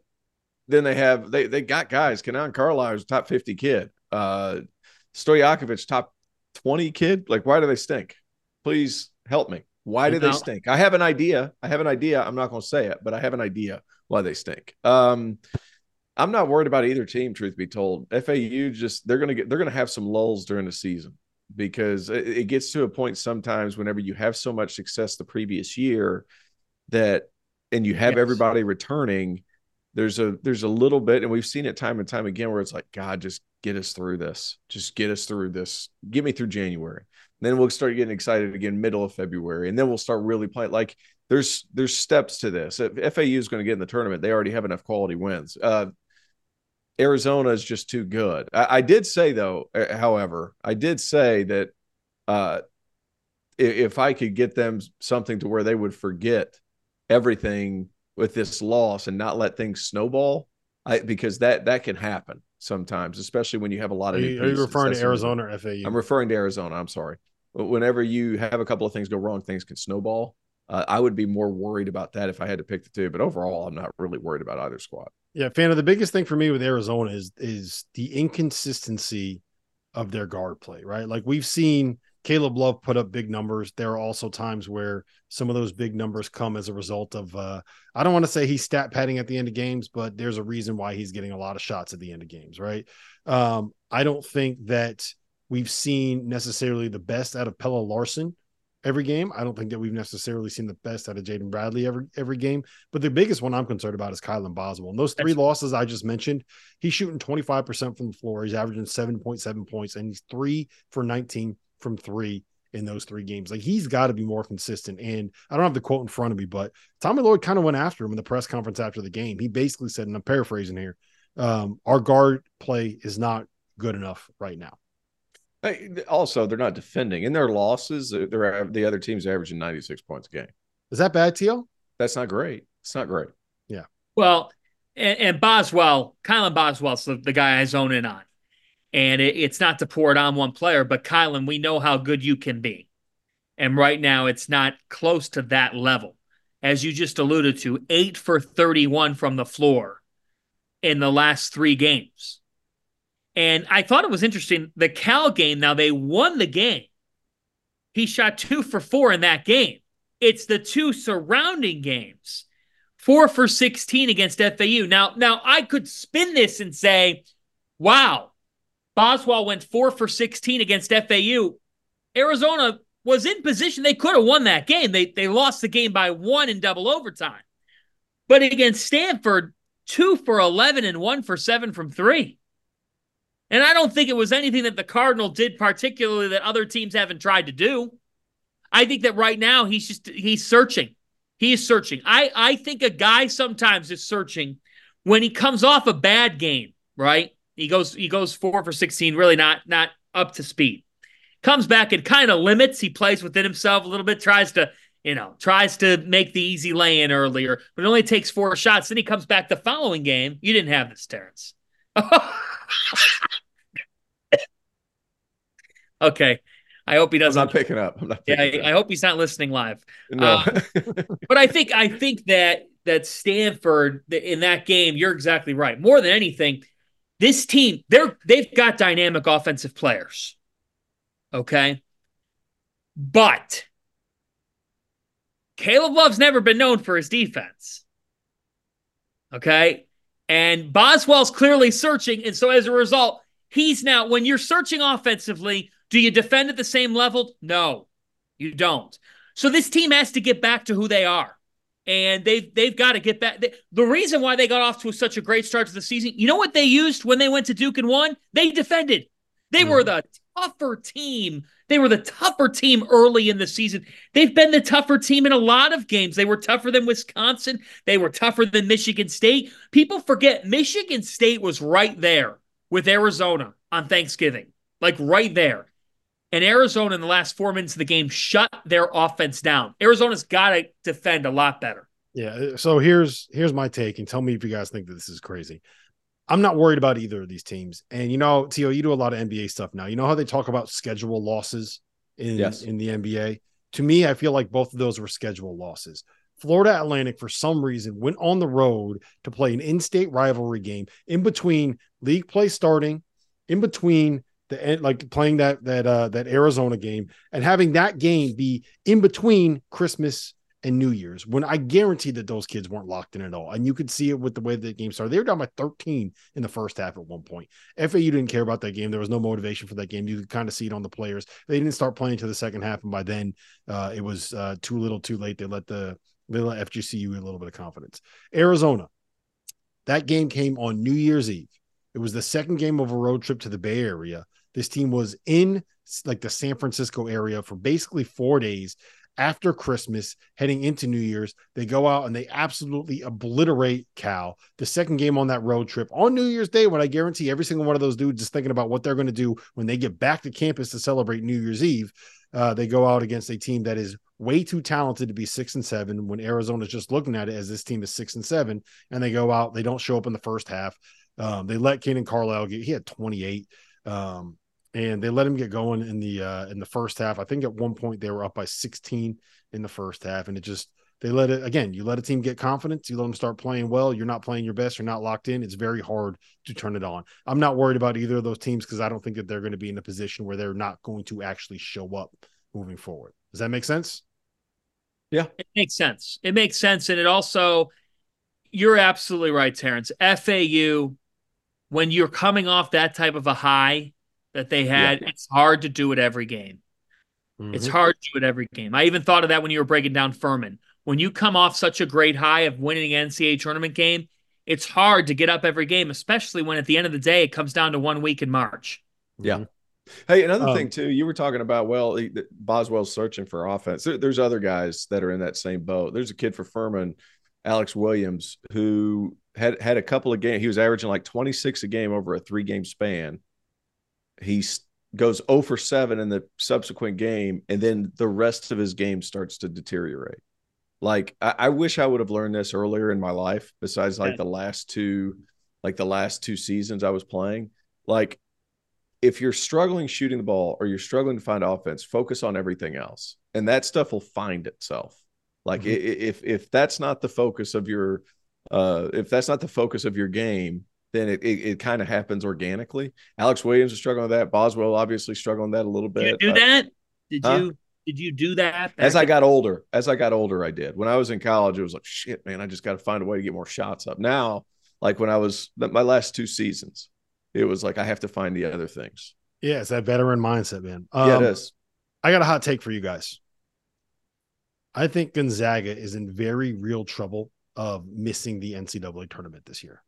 then they have they they got guys. Kanaan Carlisle's top 50 kid. Uh, Stojakovic top 20 kid. Like, why do they stink? Please help me. Why do they stink? I have an idea. I have an idea. I'm not going to say it, but I have an idea why they stink. Um, I'm not worried about either team. Truth be told, FAU just they're gonna get they're gonna have some lulls during the season because it, it gets to a point sometimes whenever you have so much success the previous year that and you have Yes. everybody returning. There's a there's a little bit, and we've seen it time and time again where it's like, God, just get us through this. Just get us through this. Get me through January. then we'll start getting excited again middle of February, and then we'll start really playing. Like there's there's steps to this. If FAU is going to get in the tournament, they already have enough quality wins. Uh, Arizona is just too good. I, I did say though, uh, however, I did say that uh, i- if I could get them something to where they would forget everything with this loss and not let things snowball, I, because that that can happen sometimes, especially when you have a lot Are of. you, new are you referring That's to Arizona or FAU? I'm referring to Arizona. I'm sorry. But whenever you have a couple of things go wrong, things can snowball. Uh, I would be more worried about that if I had to pick the two. But overall, I'm not really worried about either squad. Yeah, fan of the biggest thing for me with Arizona is is the inconsistency of their guard play, right? Like we've seen Caleb Love put up big numbers. There are also times where some of those big numbers come as a result of uh, I don't want to say he's stat padding at the end of games, but there's a reason why he's getting a lot of shots at the end of games, right? Um, I don't think that we've seen necessarily the best out of Pelle Larsson every game. I don't think that we've necessarily seen the best out of Jaden Bradley every every game. But the biggest one I'm concerned about is Kylan Boswell. And those three That's losses I just mentioned, he's shooting 25% from the floor. He's averaging 7.7 points, and he's three for 19 from three in those three games. Like he's got to be more consistent. And I don't have the quote in front of me, but Tommy Lloyd kind of went after him in the press conference after the game. He basically said, and I'm paraphrasing here, um, our guard play is not good enough right now. Also, they're not defending in their losses. They're the other team's averaging 96 points a game. Is that bad, Teal? That's not great. It's not great. Yeah. Well, and, and Boswell, Kylan Boswell's the, the guy I zone in on. And it, it's not to pour it on one player, but Kylan, we know how good you can be. And right now, it's not close to that level. As you just alluded to, eight for 31 from the floor in the last three games. And I thought it was interesting. The Cal game, now they won the game. He shot two for four in that game. It's the two surrounding games. Four for 16 against FAU. Now, now I could spin this and say, wow, Boswell went four for 16 against FAU. Arizona was in position. They could have won that game. They they lost the game by one in double overtime. But against Stanford, two for 11 and one for seven from three. And I don't think it was anything that the Cardinal did particularly that other teams haven't tried to do. I think that right now he's just he's searching. He is searching. I I think a guy sometimes is searching when he comes off a bad game, right? He goes he goes 4 for 16, really not not up to speed. Comes back and kind of limits. He plays within himself a little bit, tries to you know, tries to make the easy lay in earlier, but it only takes four shots. Then he comes back the following game. You didn't have this, Terrence. okay. I hope he doesn't. I'm not picking up. I'm not yeah, I, I, hope he's not listening live. No. Uh, but I think I think that that Stanford in that game, you're exactly right. More than anything, this team they're they've got dynamic offensive players. Okay, but Caleb Love's never been known for his defense. Okay. And Boswell's clearly searching. And so as a result, he's now, when you're searching offensively, do you defend at the same level? No, you don't. So this team has to get back to who they are. And they've they've got to get back. The reason why they got off to such a great start to the season, you know what they used when they went to Duke and won? They defended. They mm. were the tougher team they were the tougher team early in the season. They've been the tougher team in a lot of games. They were tougher than Wisconsin. They were tougher than Michigan State. People forget Michigan State was right there with Arizona on Thanksgiving, like right there. And Arizona in the last four minutes of the game shut their offense down. Arizona's got to defend a lot better. Yeah. So here's here's my take, and tell me if you guys think that this is crazy. I'm not worried about either of these teams. And you know, Tio, you do a lot of NBA stuff now. You know how they talk about schedule losses in yes. in the NBA? To me, I feel like both of those were schedule losses. Florida Atlantic, for some reason, went on the road to play an in-state rivalry game in between league play starting, in between the like playing that that uh that Arizona game and having that game be in between Christmas and New Year's when I guarantee that those kids weren't locked in at all. And you could see it with the way the game started. They were down by 13 in the first half at one point. FAU didn't care about that game. There was no motivation for that game. You could kind of see it on the players. They didn't start playing to the second half. And by then, uh, it was uh, too little too late. They let the they let FGCU a little bit of confidence. Arizona, that game came on New Year's Eve. It was the second game of a road trip to the Bay Area. This team was in like the San Francisco area for basically four days after Christmas, heading into New Year's. They go out and they absolutely obliterate Cal. The second game on that road trip on New Year's Day, when I guarantee every single one of those dudes is thinking about what they're going to do when they get back to campus to celebrate New Year's Eve. Uh, they go out against a team that is way too talented to be six and seven when Arizona's just looking at it as this team is six and seven. And they go out, they don't show up in the first half. Um, they let Kanaan Carlisle get, he had 28. Um, and they let him get going in the uh in the first half. I think at one point they were up by 16 in the first half, and it just They let it again. You let a team get confidence. You let them start playing well. You're not playing your best. You're not locked in. It's very hard to turn it on. I'm not worried about either of those teams because I don't think that they're going to be in a position where they're not going to actually show up moving forward. Does that make sense? Yeah, it makes sense. It makes sense, and it also. You're absolutely right, Terrence. FAU, when you're coming off that type of a high that they had, yeah. it's hard to do it every game. Mm-hmm. It's hard to do it every game. I even thought of that when you were breaking down Furman when you come off such a great high of winning an NCAA tournament game, it's hard to get up every game, especially when at the end of the day it comes down to one week in March. Yeah. Mm-hmm. Hey, another um, thing too, you were talking about well, Boswell's searching for offense. There, there's other guys that are in that same boat. There's a kid for Furman, Alex Williams, who had had a couple of games. He was averaging like 26 a game over a three game span. He goes 0 for 7 in the subsequent game, and then the rest of his game starts to deteriorate. Like I, I wish I would have learned this earlier in my life. Besides, like the last two, like the last two seasons I was playing. Like if you're struggling shooting the ball or you're struggling to find offense, focus on everything else, and that stuff will find itself. Like mm-hmm. if if that's not the focus of your, uh, if that's not the focus of your game, then it it, it kind of happens organically. Alex Williams is struggling with that. Boswell obviously struggling with that a little bit. Did you do uh, that? Did huh? you did you do that? As I got older, as I got older, I did. When I was in college, it was like, shit, man, I just got to find a way to get more shots up. Now, like when I was my last two seasons, it was like I have to find the other things. Yeah, it's that veteran mindset, man. Um, yeah, it um. I got a hot take for you guys. I think Gonzaga is in very real trouble of missing the NCAA tournament this year.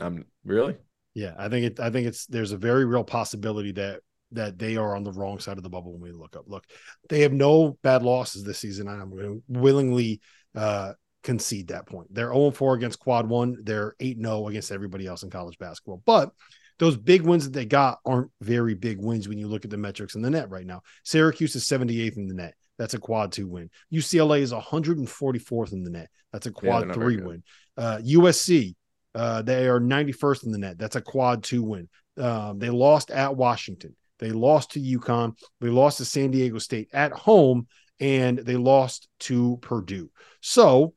I'm really. Yeah, I think it. I think it's there's a very real possibility that that they are on the wrong side of the bubble when we look up. Look, they have no bad losses this season. I'm going to willingly uh, concede that point. They're 0 4 against quad one. They're 8 0 against everybody else in college basketball. But those big wins that they got aren't very big wins when you look at the metrics in the net right now. Syracuse is 78th in the net. That's a quad two win. UCLA is 144th in the net. That's a quad yeah, three win. Uh, USC, uh, they are 91st in the net. That's a quad two win. Um, they lost at Washington. They lost to UConn. They lost to San Diego State at home, and they lost to Purdue. So,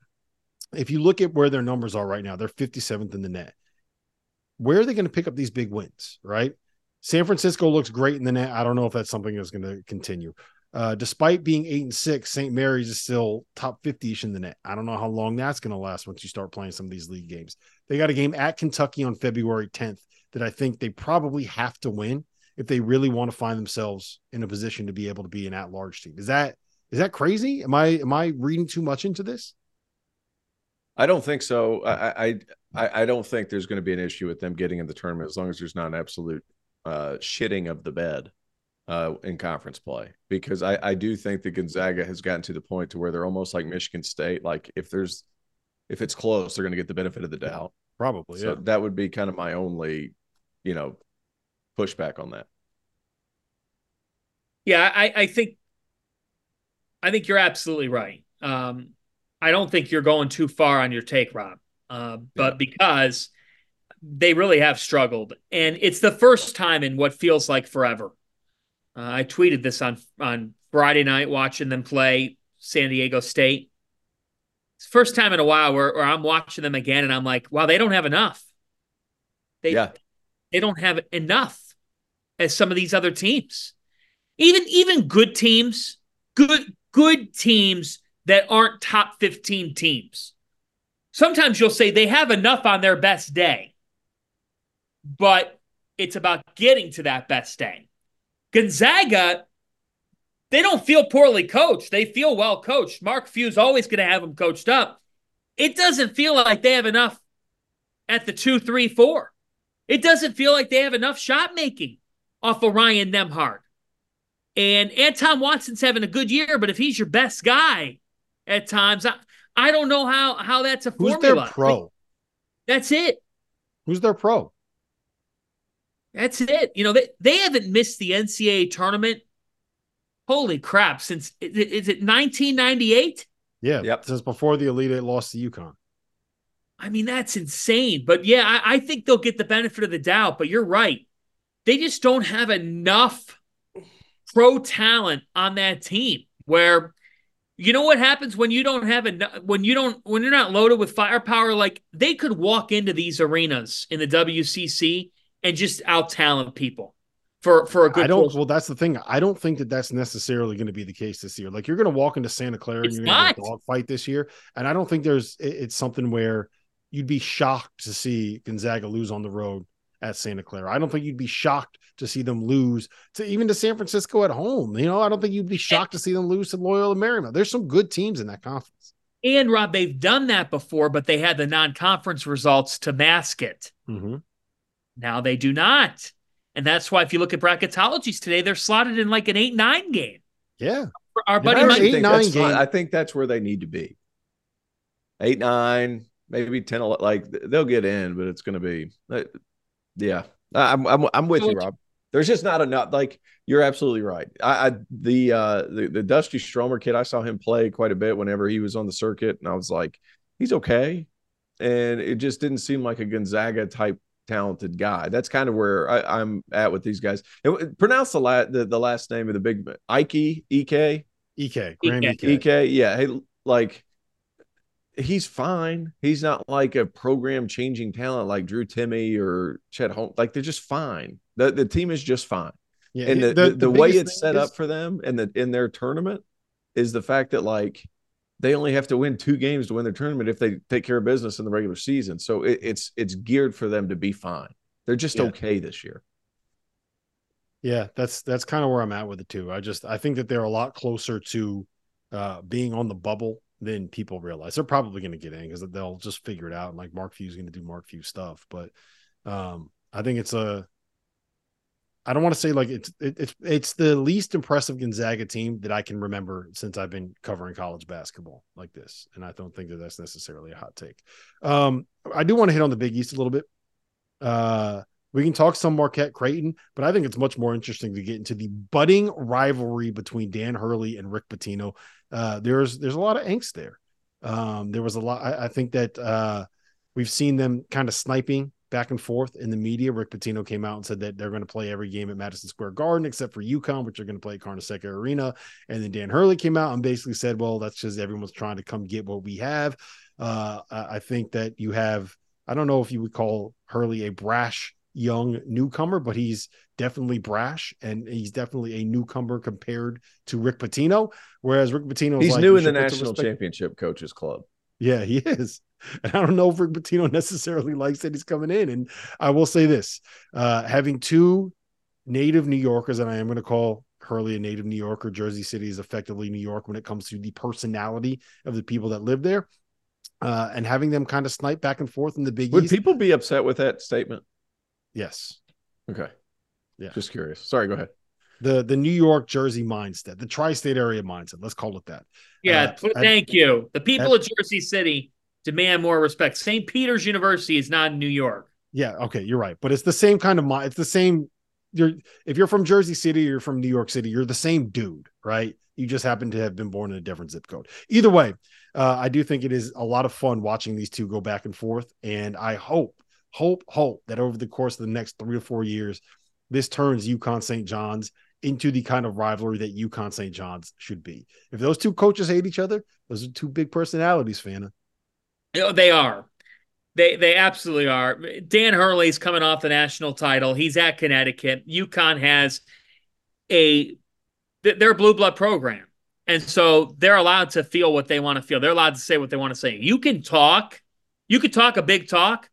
if you look at where their numbers are right now, they're 57th in the net. Where are they going to pick up these big wins, right? San Francisco looks great in the net. I don't know if that's something that's going to continue. Uh, despite being eight and six, St. Mary's is still top 50 ish in the net. I don't know how long that's going to last once you start playing some of these league games. They got a game at Kentucky on February 10th that I think they probably have to win if they really want to find themselves in a position to be able to be an at-large team. Is that is that crazy? Am I am I reading too much into this? I don't think so. I I I don't think there's going to be an issue with them getting in the tournament as long as there's not an absolute uh, shitting of the bed uh, in conference play. Because I I do think that Gonzaga has gotten to the point to where they're almost like Michigan State. Like if there's if it's close, they're going to get the benefit of the doubt. Probably. So yeah. that would be kind of my only, you know, pushback on that. Yeah, I, I think I think you're absolutely right. Um, I don't think you're going too far on your take, Rob. Uh, but yeah. because they really have struggled, and it's the first time in what feels like forever. Uh, I tweeted this on on Friday night watching them play San Diego State. It's the first time in a while where, where I'm watching them again, and I'm like, wow, they don't have enough. They, yeah. they don't have enough as some of these other teams. Even even good teams, good good teams that aren't top 15 teams. Sometimes you'll say they have enough on their best day. But it's about getting to that best day. Gonzaga, they don't feel poorly coached. They feel well coached. Mark Few's always going to have them coached up. It doesn't feel like they have enough at the two, three, four. It doesn't feel like they have enough shot making off of Ryan Nembhard. And Anton Watson's having a good year, but if he's your best guy at times, I, I don't know how how that's a Who's formula. their pro? That's it. Who's their pro? That's it. You know, they, they haven't missed the NCAA tournament. Holy crap! Since is it 1998? Yeah, yep. Since before the Elite Eight lost to UConn. I mean, that's insane. But yeah, I, I think they'll get the benefit of the doubt. But you're right they just don't have enough pro talent on that team where You know what happens when you don't have enough when you don't when you're not loaded with firepower like they could walk into these arenas in the WCC and just out talent people for for a good I don't. push. Well, that's the thing. I don't think that that's necessarily going to be the case this year. Like you're going to walk into Santa Clara It's and you're going to dog fight this year, and I don't think there's. it- It's something where you'd be shocked to see Gonzaga lose on the road at Santa Clara. I don't think you'd be shocked to see them lose to even to San Francisco at home. You know, I don't think you'd be shocked to see them lose to Loyola Marymount. There's some good teams in that conference. And Rob, they've done that before, but they had the non-conference results to mask it. Mm-hmm. Now they do not. And that's why if you look at bracketologies today, they're slotted in like an 8-9 game. Yeah, Our buddy Yeah, I Mike, eight, think nine that's game. I think that's where they need to be. Eight, nine, maybe 10, 11, like they'll get in, but it's going to be, uh, yeah. I'm, I'm, I'm with you, Rob. There's just not enough. Like you're absolutely right. I, I the uh the, the Dusty Stromer kid, I saw him play quite a bit whenever he was on the circuit, and I was like, he's okay. And it just didn't seem like a Gonzaga type talented guy. That's kind of where I, I'm at with these guys. And pronounce the, la- the the last name of the big Ike Ek. Ek Graham Ek. Ek. EK, yeah. Hey, like he's fine. He's not like a program changing talent like Drew Timme or Chet Holmes. Like they're just fine. The the team is just fine. Yeah, and the, the, the, way it's set is- up for them and the in their tournament is the fact that like they only have to win two games to win their tournament if they take care of business in the regular season. So it, it's it's geared for them to be fine. They're just Yeah. okay this year. Yeah, that's that's kind of where I'm at with it too. I just I think that they're a lot closer to uh being on the bubble than people realize. They're probably going to get in because they'll just figure it out. And like Mark Few's going to do Mark Few stuff, but um I think it's a I don't want to say like it's it, it's it's the least impressive Gonzaga team that I can remember since I've been covering college basketball like this, and I don't think that that's necessarily a hot take. Um, I do want to hit on the Big East a little bit. Uh, we can talk some Marquette Creighton, but I think it's much more interesting to get into the budding rivalry between Dan Hurley and Rick Pitino. Uh, there's there's a lot of angst there. Um, there was a lot. I, I think that uh, we've seen them kind of sniping back and forth in the media. Rick Pitino came out and said that they're going to play every game at Madison Square Garden except for UConn, which are going to play at Carnesecca Arena. And then Dan Hurley came out and basically said, "Well, that's just everyone's trying to come get what we have." Uh, I think that you have. I don't know if you would call Hurley a brash young newcomer, but he's definitely brash and he's definitely a newcomer compared to Rick Pitino. Whereas Rick Pitino is He's like, new in the should put some national championship coaches club. yeah, he is. And I don't know if Rick Pitino necessarily likes that he's coming in. And I will say this uh, having two native New Yorkers, and I am going to call Hurley a native New Yorker, Jersey City is effectively New York when it comes to the personality of the people that live there. Uh, and having them kind of snipe back and forth in the Big Would East. people be upset with that statement? yes. Okay. Yeah. Just curious. Sorry, go ahead. The the New York Jersey mindset, the tri-state area mindset, let's call it that. Yeah, Uh, pl- I- thank you. The people I- of Jersey City demand more respect. St. Peter's University is not in New York. Yeah, okay, you're right. But it's the same kind of. It's the same. You're if you're from Jersey City, you're from New York City, you're the same dude, right? You just happen to have been born in a different zip code. Either way, uh, I do think it is a lot of fun watching these two go back and forth. And I hope, hope, hope that over the course of the next three or four years, this turns UConn St. John's into the kind of rivalry that UConn St. John's should be. If those two coaches hate each other, those are two big personalities, Fanta. You they are. They they absolutely are. Dan Hurley's coming off the national title. He's at Connecticut. UConn has a th- they're a blue blood program. And so they're allowed to feel what they want to feel. They're allowed to say what they want to say. You can talk, you can talk a big talk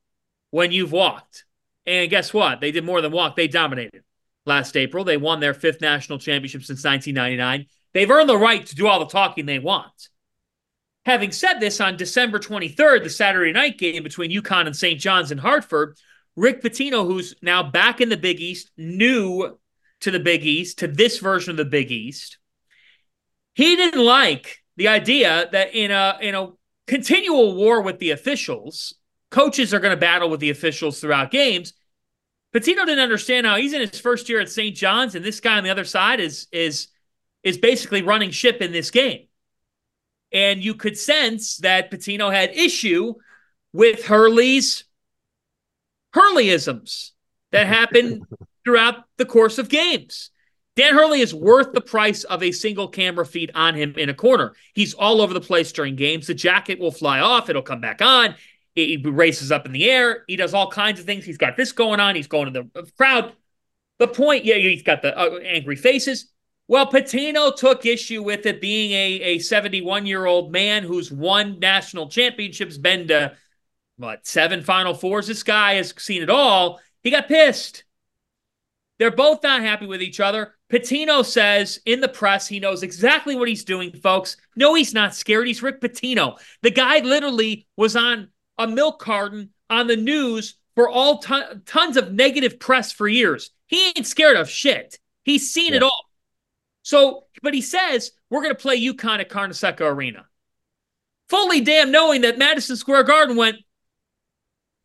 when you've walked. And guess what? They did more than walk. They dominated last April. They won their fifth national championship since 1999. They've earned the right to do all the talking they want. Having said this, on December 23rd, the Saturday night game between UConn and St. John's in Hartford, Rick Pitino, who's now back in the Big East, new to the Big East, to this version of the Big East, he didn't like the idea that in a in a continual war with the officials, coaches are going to battle with the officials throughout games. Pitino didn't understand how he's in his first year at St. John's, and this guy on the other side is is is basically running ship in this game. And you could sense that Pitino had issue with Hurley's Hurleyisms that happened throughout the course of games. Dan Hurley is worth the price of a single camera feed on him in a corner. He's all over the place during games. The jacket will fly off, it'll come back on. He races up in the air. He does all kinds of things. He's got this going on. He's going to the crowd. The point, yeah, he's got the uh, angry faces. Well, Pitino took issue with it being a a 71 year old man who's won national championships, been to what, seven Final Fours. This guy has seen it all. He got pissed. They're both not happy with each other. Pitino says in the press he knows exactly what he's doing, folks. No, he's not scared. He's Rick Pitino. The guy literally was on a milk carton on the news for all ton- tons of negative press for years. He ain't scared of shit. He's seen yeah. it all. So, but he says we're going to play UConn at Carnesecca Arena. Fully damn knowing that Madison Square Garden went,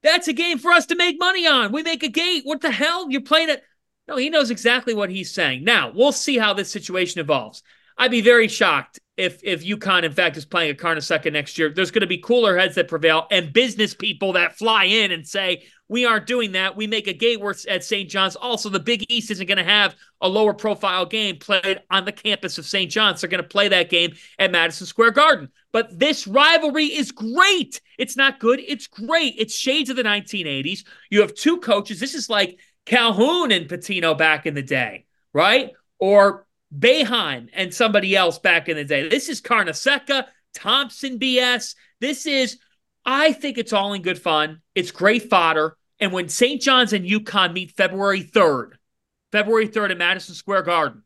that's a game for us to make money on. We make a gate. What the hell? You're playing it. No, he knows exactly what he's saying. Now, we'll see how this situation evolves. I'd be very shocked if if UConn, in fact, is playing at Carnesecca next year. There's going to be cooler heads that prevail and business people that fly in and say, we aren't doing that. We make a gate worth at St. John's. Also, the Big East isn't going to have a lower profile game played on the campus of St. John's. They're going to play that game at Madison Square Garden. But this rivalry is great. It's not good. It's great. It's shades of the 1980s. You have two coaches. This is like Calhoun and Pitino back in the day, right? Or Boeheim and somebody else back in the day. This is Carnesecca, Thompson BS. This is, I think it's all in good fun. It's great fodder. And when St. John's and UConn meet February 3rd, February 3rd at Madison Square Garden,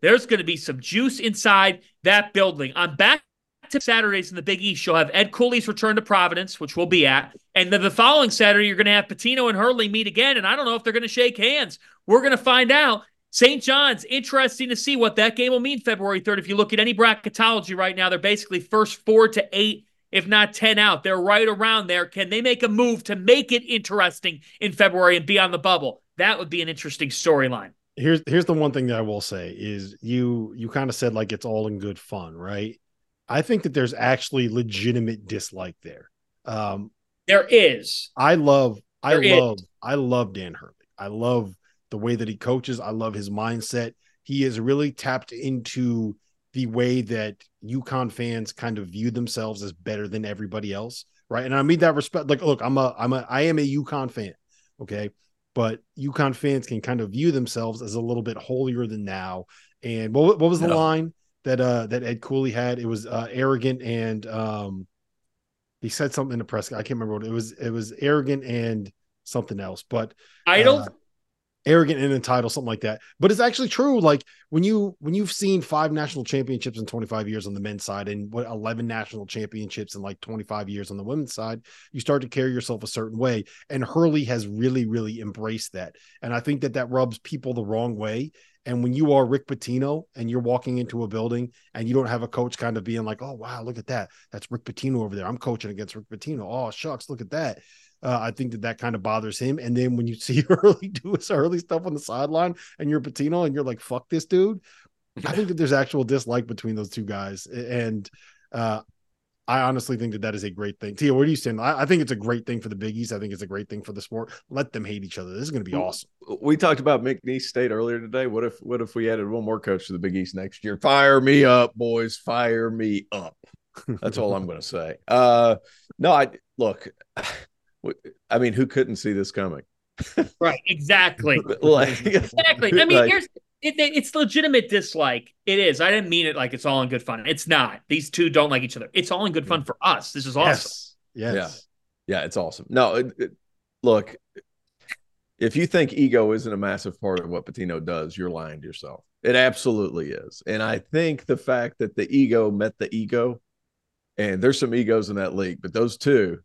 there's going to be some juice inside that building. I'm back to Saturdays in the Big East. You'll have Ed Cooley's return to Providence, which we'll be at. And then the following Saturday, you're going to have Pitino and Hurley meet again. And I don't know if they're going to shake hands. We're going to find out. St. John's, interesting to see what that game will mean February 3rd. If you look at any bracketology right now, they're basically first four to eight, if not 10 out. They're right around there. Can they make a move to make it interesting in February and be on the bubble? That would be an interesting storyline. Here's here's the one thing that I will say is you you kind of said like it's all in good fun, right? I think that there's actually legitimate dislike there. Um there is. I love there I love is. I love Dan Hurley. I love the way that he coaches. I love his mindset. He has really tapped into the way that UConn fans kind of view themselves as better than everybody else, right? And I mean that respect. Like, look, I'm a, I'm a, I am a UConn fan, okay, but UConn fans can kind of view themselves as a little bit holier than now. And what, what was the line that uh that Ed Cooley had? It was uh, arrogant and um, he said something in the press. I can't remember what it was. It was arrogant and something else, but idle. Uh, arrogant and entitled, something like that. But it's actually true. Like when you when you've seen five national championships in 25 years on the men's side and what 11 national championships in like 25 years on the women's side, you start to carry yourself a certain way. And Hurley has really, really embraced that. And I think that that rubs people the wrong way. And when you are Rick Pitino and you're walking into a building and you don't have a coach kind of being like, oh, wow, look at that. That's Rick Pitino over there. I'm coaching against Rick Pitino. Oh, shucks, look at that uh, I think that that kind of bothers him. And then when you see Hurley do his Hurley stuff on the sideline and you're Pitino, and you're like, fuck this dude, I think that there's actual dislike between those two guys. And uh, I honestly think that that is a great thing. Tia, what are you saying? I, I, think it's a great thing for the Big East. I think it's a great thing for the sport. Let them hate each other. This is going to be awesome. We talked about McNeese State earlier today. What if what if we added one more coach to the Big East next year? Fire me up, boys. Fire me up. That's all I'm going to say. Uh, no, I look. I mean, who couldn't see this coming? right, exactly. like, exactly. I mean, like, here's it, it's legitimate dislike. It is. I didn't mean it like it's all in good fun. It's not. These two don't like each other. It's all in good fun mm. for us. This is awesome. Yes. yes. Yeah. Yeah. It's awesome. No, it, it, look, if you think ego isn't a massive part of what Pitino does, you're lying to yourself. It absolutely is. And I think the fact that the ego met the ego, and there's some egos in that league, but those two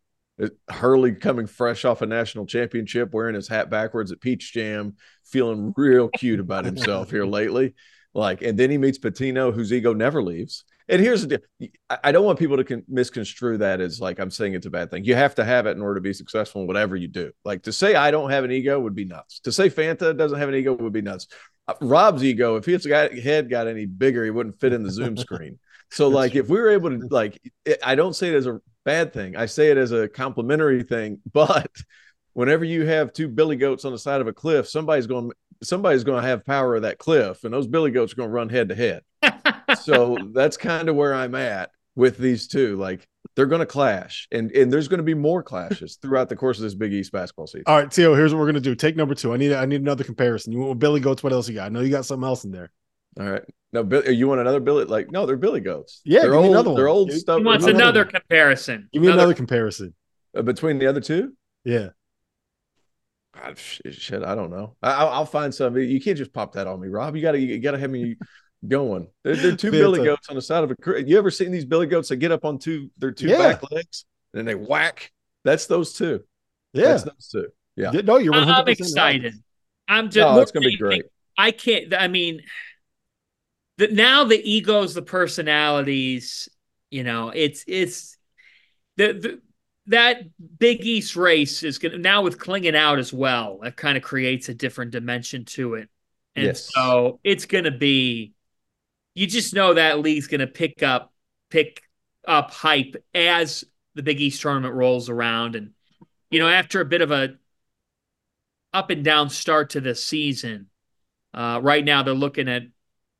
Hurley coming fresh off a national championship, wearing his hat backwards at Peach Jam, feeling real cute about himself here lately. Like, and then he meets Pitino, whose ego never leaves. And here's the deal: I don't want people to con- misconstrue that as like I'm saying it's a bad thing. You have to have it in order to be successful in whatever you do. Like to say I don't have an ego would be nuts. To say Fanta doesn't have an ego would be nuts. Uh, Rob's ego, if his head got any bigger, he wouldn't fit in the Zoom screen. So, like, if we were able to, like, I don't say it as a bad thing. I say it as a complimentary thing. But whenever you have two billy goats on the side of a cliff, somebody's going to somebody's going to have power of that cliff, and those Billy Goats are going to run head to head. So that's kind of where I'm at with these two. Like they're going to clash, and and there's going to be more clashes throughout the course of this Big East basketball season. All right, Tio. Here's what we're gonna do. Take number two. I need I need another comparison. You want Billy Goats? What else you got? I know you got something else in there. All right. No, Bill, you want another Billy? Like, no, they're Billy Goats. Yeah, they're give old. another one. They're old Give- stuff. He wants another another one. comparison. Give me another, comparison. uh, between the other two. Yeah. God, sh- shit, I don't know. I, I'll, I'll find some. You can't just pop that on me, Rob. You got to, you got to have me going. They're, they're two Billy it's goats on the side of a. You ever seen these Billy goats that get up on two their two Yeah. back legs and then they whack? That's those two. Yeah. That's those two. Yeah. No, you're 100 I'm excited. I'm just. Oh, it's gonna be great. I can't. I mean, the, now the egos, the personalities. You know, it's it's the, the that Big East race is going to now with Clingan out as well. That kind of creates a different dimension to it, and Yes. so it's going to be. You just know that league's going to pick up pick up hype as the Big East tournament rolls around, and you know after a bit of a up and down start to the season. Uh, right now, they're looking at,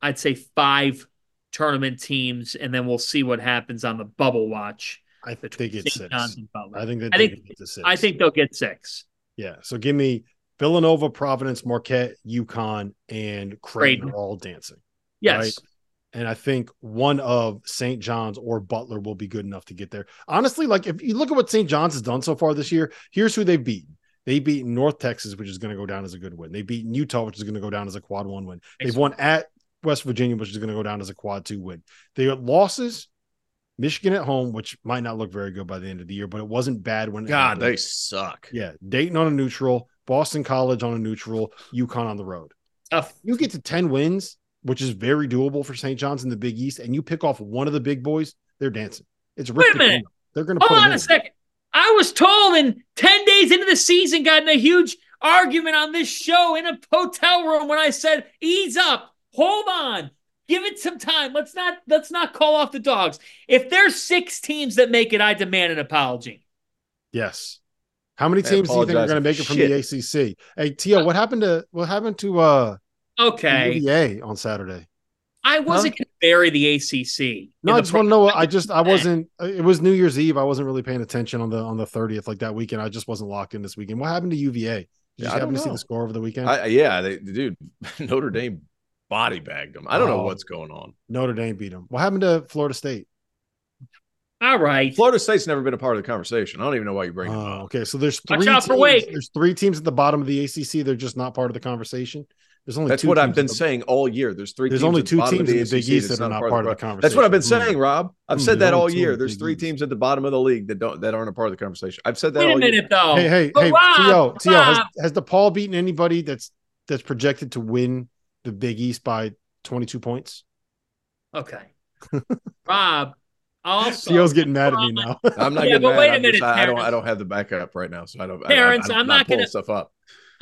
I'd say, five tournament teams, and then we'll see what happens on the bubble watch. I think it's six. John's and Butler. I think I they think get to six. I think they'll get six. Yeah. So give me Villanova, Providence, Marquette, UConn, and Creighton Creighton. are all dancing. Yes. And I think one of St. John's or Butler will be good enough to get there. Honestly, like if you look at what St. John's has done so far this year, here's who they've beaten. They beaten North Texas, which is going to go down as a good win. They beaten Utah, which is going to go down as a quad one win. They've won at West Virginia, which is going to go down as a quad two win. They got losses, Michigan at home, which might not look very good by the end of the year, but it wasn't bad when God, they suck. Yeah, Dayton on a neutral, Boston College on a neutral, UConn on the road. Tough. You get to 10 wins, which is very doable for St. John's in the Big East, and you pick off one of the big boys, they're dancing. It's Rick Wait a minute. Pitino. They're going to Hold on in. a second. I was told in 10 days into the season, got in a huge argument on this show in a hotel room when I said, ease up, hold on, give it some time. Let's not let's not call off the dogs. If there's six teams that make it, I demand an apology. Yes. How many teams do you think are going to make it from the ACC? Hey, Tio, what happened to what happened to uh Okay. UVA on Saturday? I wasn't going to bury the ACC. No, I just want to know. I just I wasn't. It was New Year's Eve. I wasn't really paying attention on the on the thirtieth like that weekend. I just wasn't locked in this weekend. What happened to UVA? Did you Yeah, I happen to see the score over the weekend? I, yeah, they, dude, Notre Dame body bagged them. I don't know Oh. what's going on. Notre Dame beat them. What happened to Florida State? All right. Florida State's never been a part of the conversation. I don't even know why you bring them Oh, up. okay. So there's Watch three. out for teams- There's three teams at the bottom of the ACC. They're just not part of the conversation. There's only That's two what I've been the- saying all year. There's three. There's teams only at the two of teams in the Big ACC East that's that are not not part of the conversation. That's what I've been conversation. saying, Rob. I've Hmm, said that all year. There's three teams at the bottom of the league that don't that aren't a part of the conversation. I've said that Wait a all year. minute, though. Hey, hey, But hey, Rob, Tio, Tio, has, Rob, has DePaul beaten anybody that's that's projected to win the Big East by 22 points? Okay. Rob, also. Tio's getting mad at me now. I'm not Yeah, getting but mad. wait a I'm just- minute, I, I don't. I don't have the backup right now, so I don't. I- Terrence, I, I'm not pulling gonna- stuff up.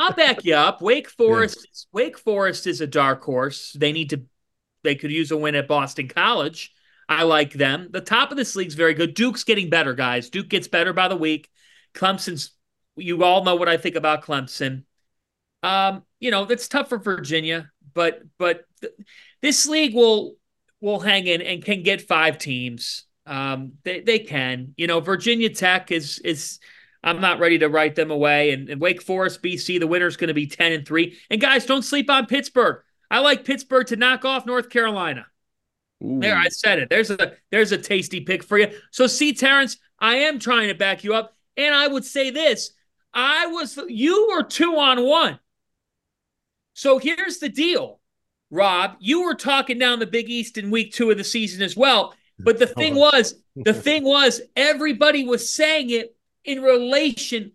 I'll back you up. Wake Forest, Wake Forest is a dark horse. They need to, they could use a win at Boston College. I like them. The top of this league's very good. Duke's getting better, guys. Duke gets better by the week. Clemson's, you all know what I think about Clemson. Um, you know, that's tough for Virginia, but but th- this league will will hang in and can get five teams. Um, they they can. You know, Virginia Tech is is I'm not ready to write them away. And, and Wake Forest, BC, the winner's going to be 10 and 3. And guys, don't sleep on Pittsburgh. I like Pittsburgh to knock off North Carolina. Ooh. There, I said it. There's a there's a tasty pick for you. So see, Terrence, I am trying to back you up. And I would say this. I was you were two on one. So here's the deal, Rob. You were talking down the Big East in week two of the season as well. But the thing was, the thing was, everybody was saying it in relation.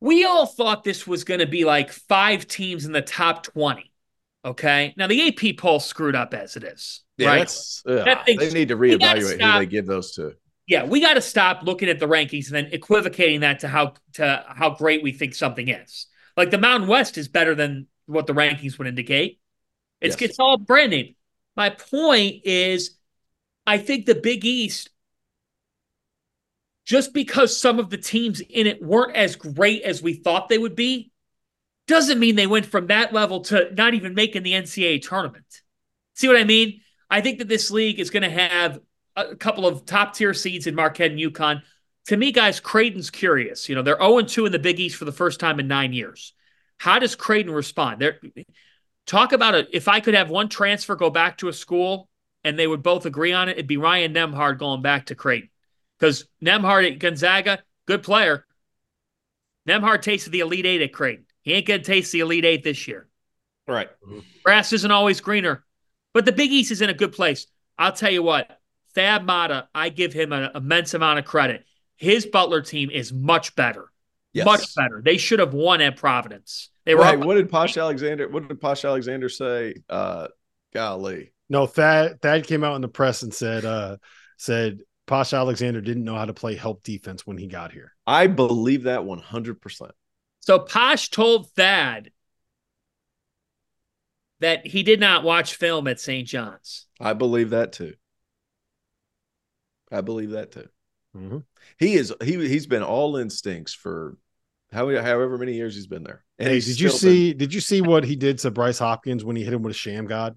We all thought this was going to be like five teams in the top 20. Okay. Now the AP poll screwed up as it is. Yeah, right. That they need to reevaluate who they give those to. Yeah, we got to stop looking at the rankings and then equivocating that to how to how great we think something is. Like the Mountain West is better than what the rankings would indicate. It's Yes. it's all brand name. My point is, I think the Big East, just because some of the teams in it weren't as great as we thought they would be, doesn't mean they went from that level to not even making the NCAA tournament. See what I mean? I think that this league is going to have a couple of top tier seeds in Marquette and UConn. To me, guys, Creighton's curious. You know, they're 0 2 in the Big East for the first time in nine years. How does Creighton respond? They're, talk about it. If I could have one transfer go back to a school and they would both agree on it, it'd be Ryan Nembhard going back to Creighton. Because Nembhard at Gonzaga, good player. Nembhard tasted the Elite Eight at Creighton. He ain't going to taste the Elite Eight this year. Right. Mm-hmm. Grass isn't always greener, but the Big East is in a good place. I'll tell you what, Thad Matta, I give him an immense amount of credit. His Butler team is much better. Yes. Much better. They should have won at Providence. They were right. up- What did Posh Alexander? What did Posh Alexander say? Uh, golly. No, Thad Thad came out in the press and said uh said Posh Alexander didn't know how to play help defense when he got here. I believe that one hundred percent. So Posh told Thad that he did not watch film at St. John's. I believe that too. I believe that too. Mm-hmm. He is he he's been all instincts for how however many years he's been there. And hey, did you still see did you see what he did to Bryce Hopkins when he hit him with a Shammgod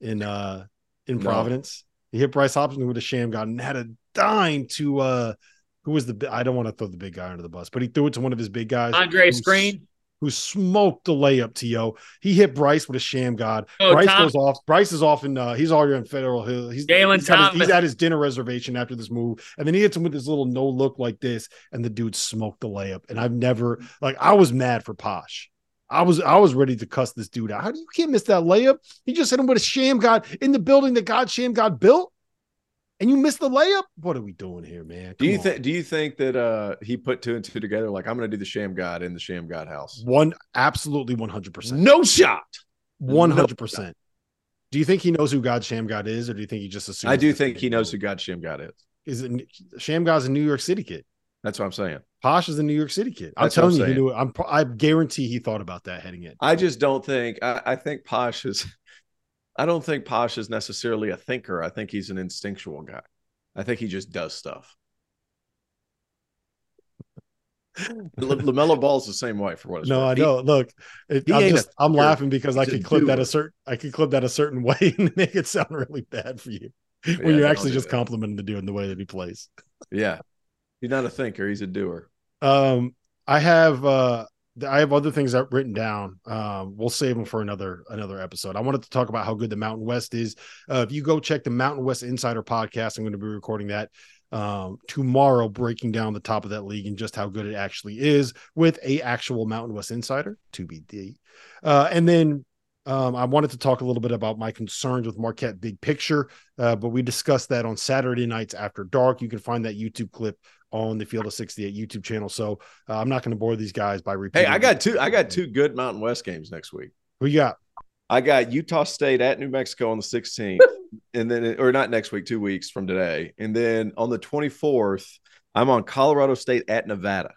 in uh in No. Providence? He hit Bryce Hopkins with a Shammgod and had a dime to uh who was the I don't want to throw the big guy under the bus, but he threw it to one of his big guys. Andre who's- Screen. Who smoked the layup, T.O. He hit Bryce with a Shammgod. Oh, Bryce Tom- goes off. Bryce is off in uh he's already in Federal Hill. He's, Jalen he's, at his, he's at his dinner reservation after this move. And then he hits him with this little no look like this, and the dude smoked the layup. And I've never like I was mad for Posh. I was I was ready to cuss this dude out. How do you can't miss that layup? He just hit him with a Shammgod in the building that God Shammgod built, and you missed the layup. What are we doing here, man? Do you think do you think that uh he put two and two together like I'm gonna do the Shammgod in the Shammgod house? one absolutely one hundred percent, No shot. one hundred percent? Do you think he knows who God Shammgod is, or do you think he just assumes? I do think he knows who God Shammgod is. Is it Shammgod's a New York City kid? That's what I'm saying. Posh is a New York City kid. I'm That's what I'm telling you, he knew it. I'm I guarantee he thought about that heading in. I just don't think I, I think Posh is I don't think Posh is necessarily a thinker. I think he's an instinctual guy. I think he just does stuff. Lamelo Ball's the same way for what it's No, I worth. He- know. Look, it, I'm just I'm laughing because I could clip that a certain I could clip that a certain way and make it sound really bad for you Yeah, when you're actually just that. complimenting the dude in the way that he plays. Yeah. He's not a thinker, he's a doer. Um, I have uh, I have other things that written down. Um, we'll save them for another another episode. I wanted to talk about how good the Mountain West is. Uh, if you go check the Mountain West Insider podcast, I'm going to be recording that um tomorrow breaking down the top of that league and just how good it actually is with a actual mountain west insider to be uh and then um i wanted to talk a little bit about my concerns with marquette big picture uh but we discussed that on saturday nights after dark you can find that youtube clip on the field of 68 youtube channel so uh, i'm not going to bore these guys by repeating. Hey, I got two I got two good Mountain West games next week. who you got I got Utah State at New Mexico on the 16th, and then or not next week, two weeks from today, and then on the 24th, I'm on Colorado State at Nevada.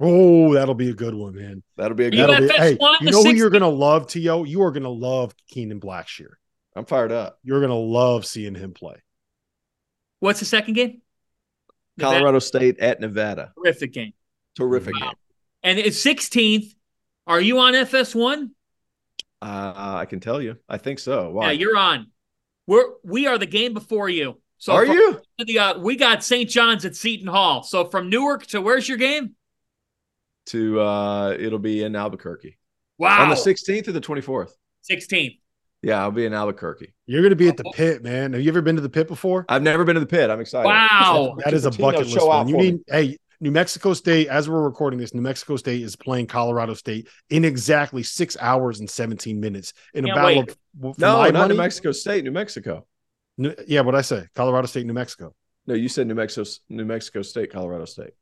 Oh that'll be a good one man That'll be a good. that'll be hey one, you the know who you're going to love to you are going to love kenan blackshear I'm fired up. you're going to love seeing him play What's the second game? Nevada. Colorado State at Nevada. Terrific game. Terrific Wow. game. And it's 16th. Are you on FS1? Uh, I can tell you. I think so. Why? Yeah, you're on. We're we are the game before you. So Are from- you? The, uh, we got St. John's at Seton Hall. So from Newark to where's your game? To uh, it'll be in Albuquerque Wow. on the 16th or the 24th. 16th. Yeah, I'll be in Albuquerque. You're going to be at the pit, man. Have you ever been to the pit before? I've never been to the pit. I'm excited. Wow. That is a bucket list show out one. You for me. need, hey, New Mexico State, as we're recording this, New Mexico State is playing Colorado State in exactly six hours and 17 minutes in a Can't battle wait. of, No, not money, New Mexico State. New Mexico. New- yeah, what I say? Colorado State, New Mexico. No, you said New Mexico. New Mexico State, Colorado State.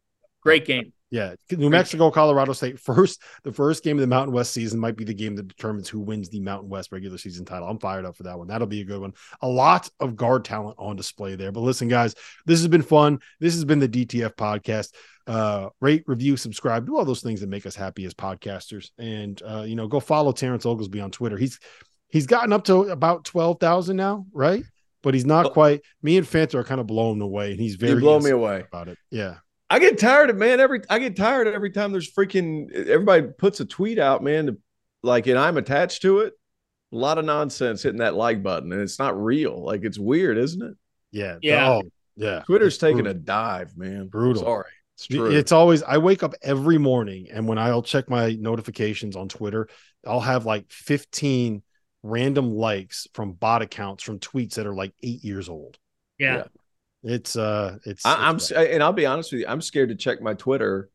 Great game. Yeah, New Mexico, Colorado State. First, the first game of the Mountain West season might be the game that determines who wins the Mountain West regular season title. I'm fired up for that one. That'll be a good one. A lot of guard talent on display there. But listen, guys, this has been fun. This has been the DTF podcast. Uh, rate, review, subscribe, do all those things that make us happy as podcasters. And uh, you know, go follow Terrence Oglesby on Twitter. He's he's gotten up to about twelve thousand now, right? But he's not quite. Me and Fanta are kind of blown away, and he's very You blow me away. about it. Yeah. I get tired of man every I get tired every time there's freaking everybody puts a tweet out, man, to like, and I'm attached to it. A lot of nonsense hitting that like button, and it's not real. Like it's weird, isn't it? Yeah. Yeah. Oh, yeah. Twitter's It's taking brutal. a dive, man. Brutal. Sorry, it's true. It's always I wake up every morning and when I'll check my notifications on Twitter, I'll have like 15 random likes from bot accounts from tweets that are like eight years old. Yeah. It's uh it's, I, I'm, it's and I'll be honest with you, I'm scared to check my Twitter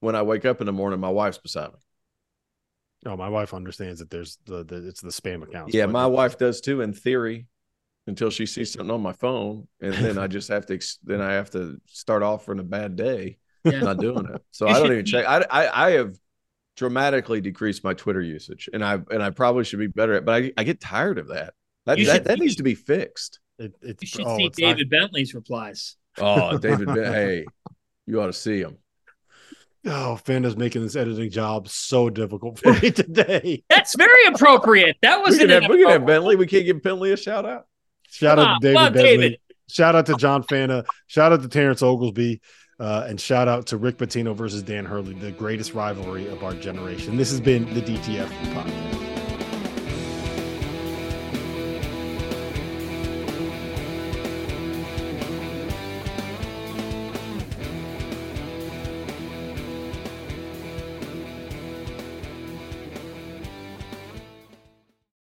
when I wake up in the morning. My wife's beside me. Oh, my wife understands that there's the, the it's the spam accounts. Yeah, my wife does too, in theory, until she sees something on my phone, and then I just have to. Then I have to start off from a bad day. Yeah. Not doing it, so I don't even check. I, I I have dramatically decreased my Twitter usage, and I and I probably should be better at. But I I get tired of that. That that, that needs to be fixed. It, it's You should oh, see it's not- David Bentley's replies. Oh, David, Ben- hey, you ought to see him. oh, Fanta's making this editing job so difficult for me today. That's very appropriate. That wasn't can, have, we can have Bentley. We can't give Bentley a shout out. Shout Come out on, to David come on, Bentley. David. Shout out to John Fanta. Shout out to Terrence Oglesby. Uh, and shout out to Rick Pitino versus Dan Hurley, the greatest rivalry of our generation. This has been the DTF podcast.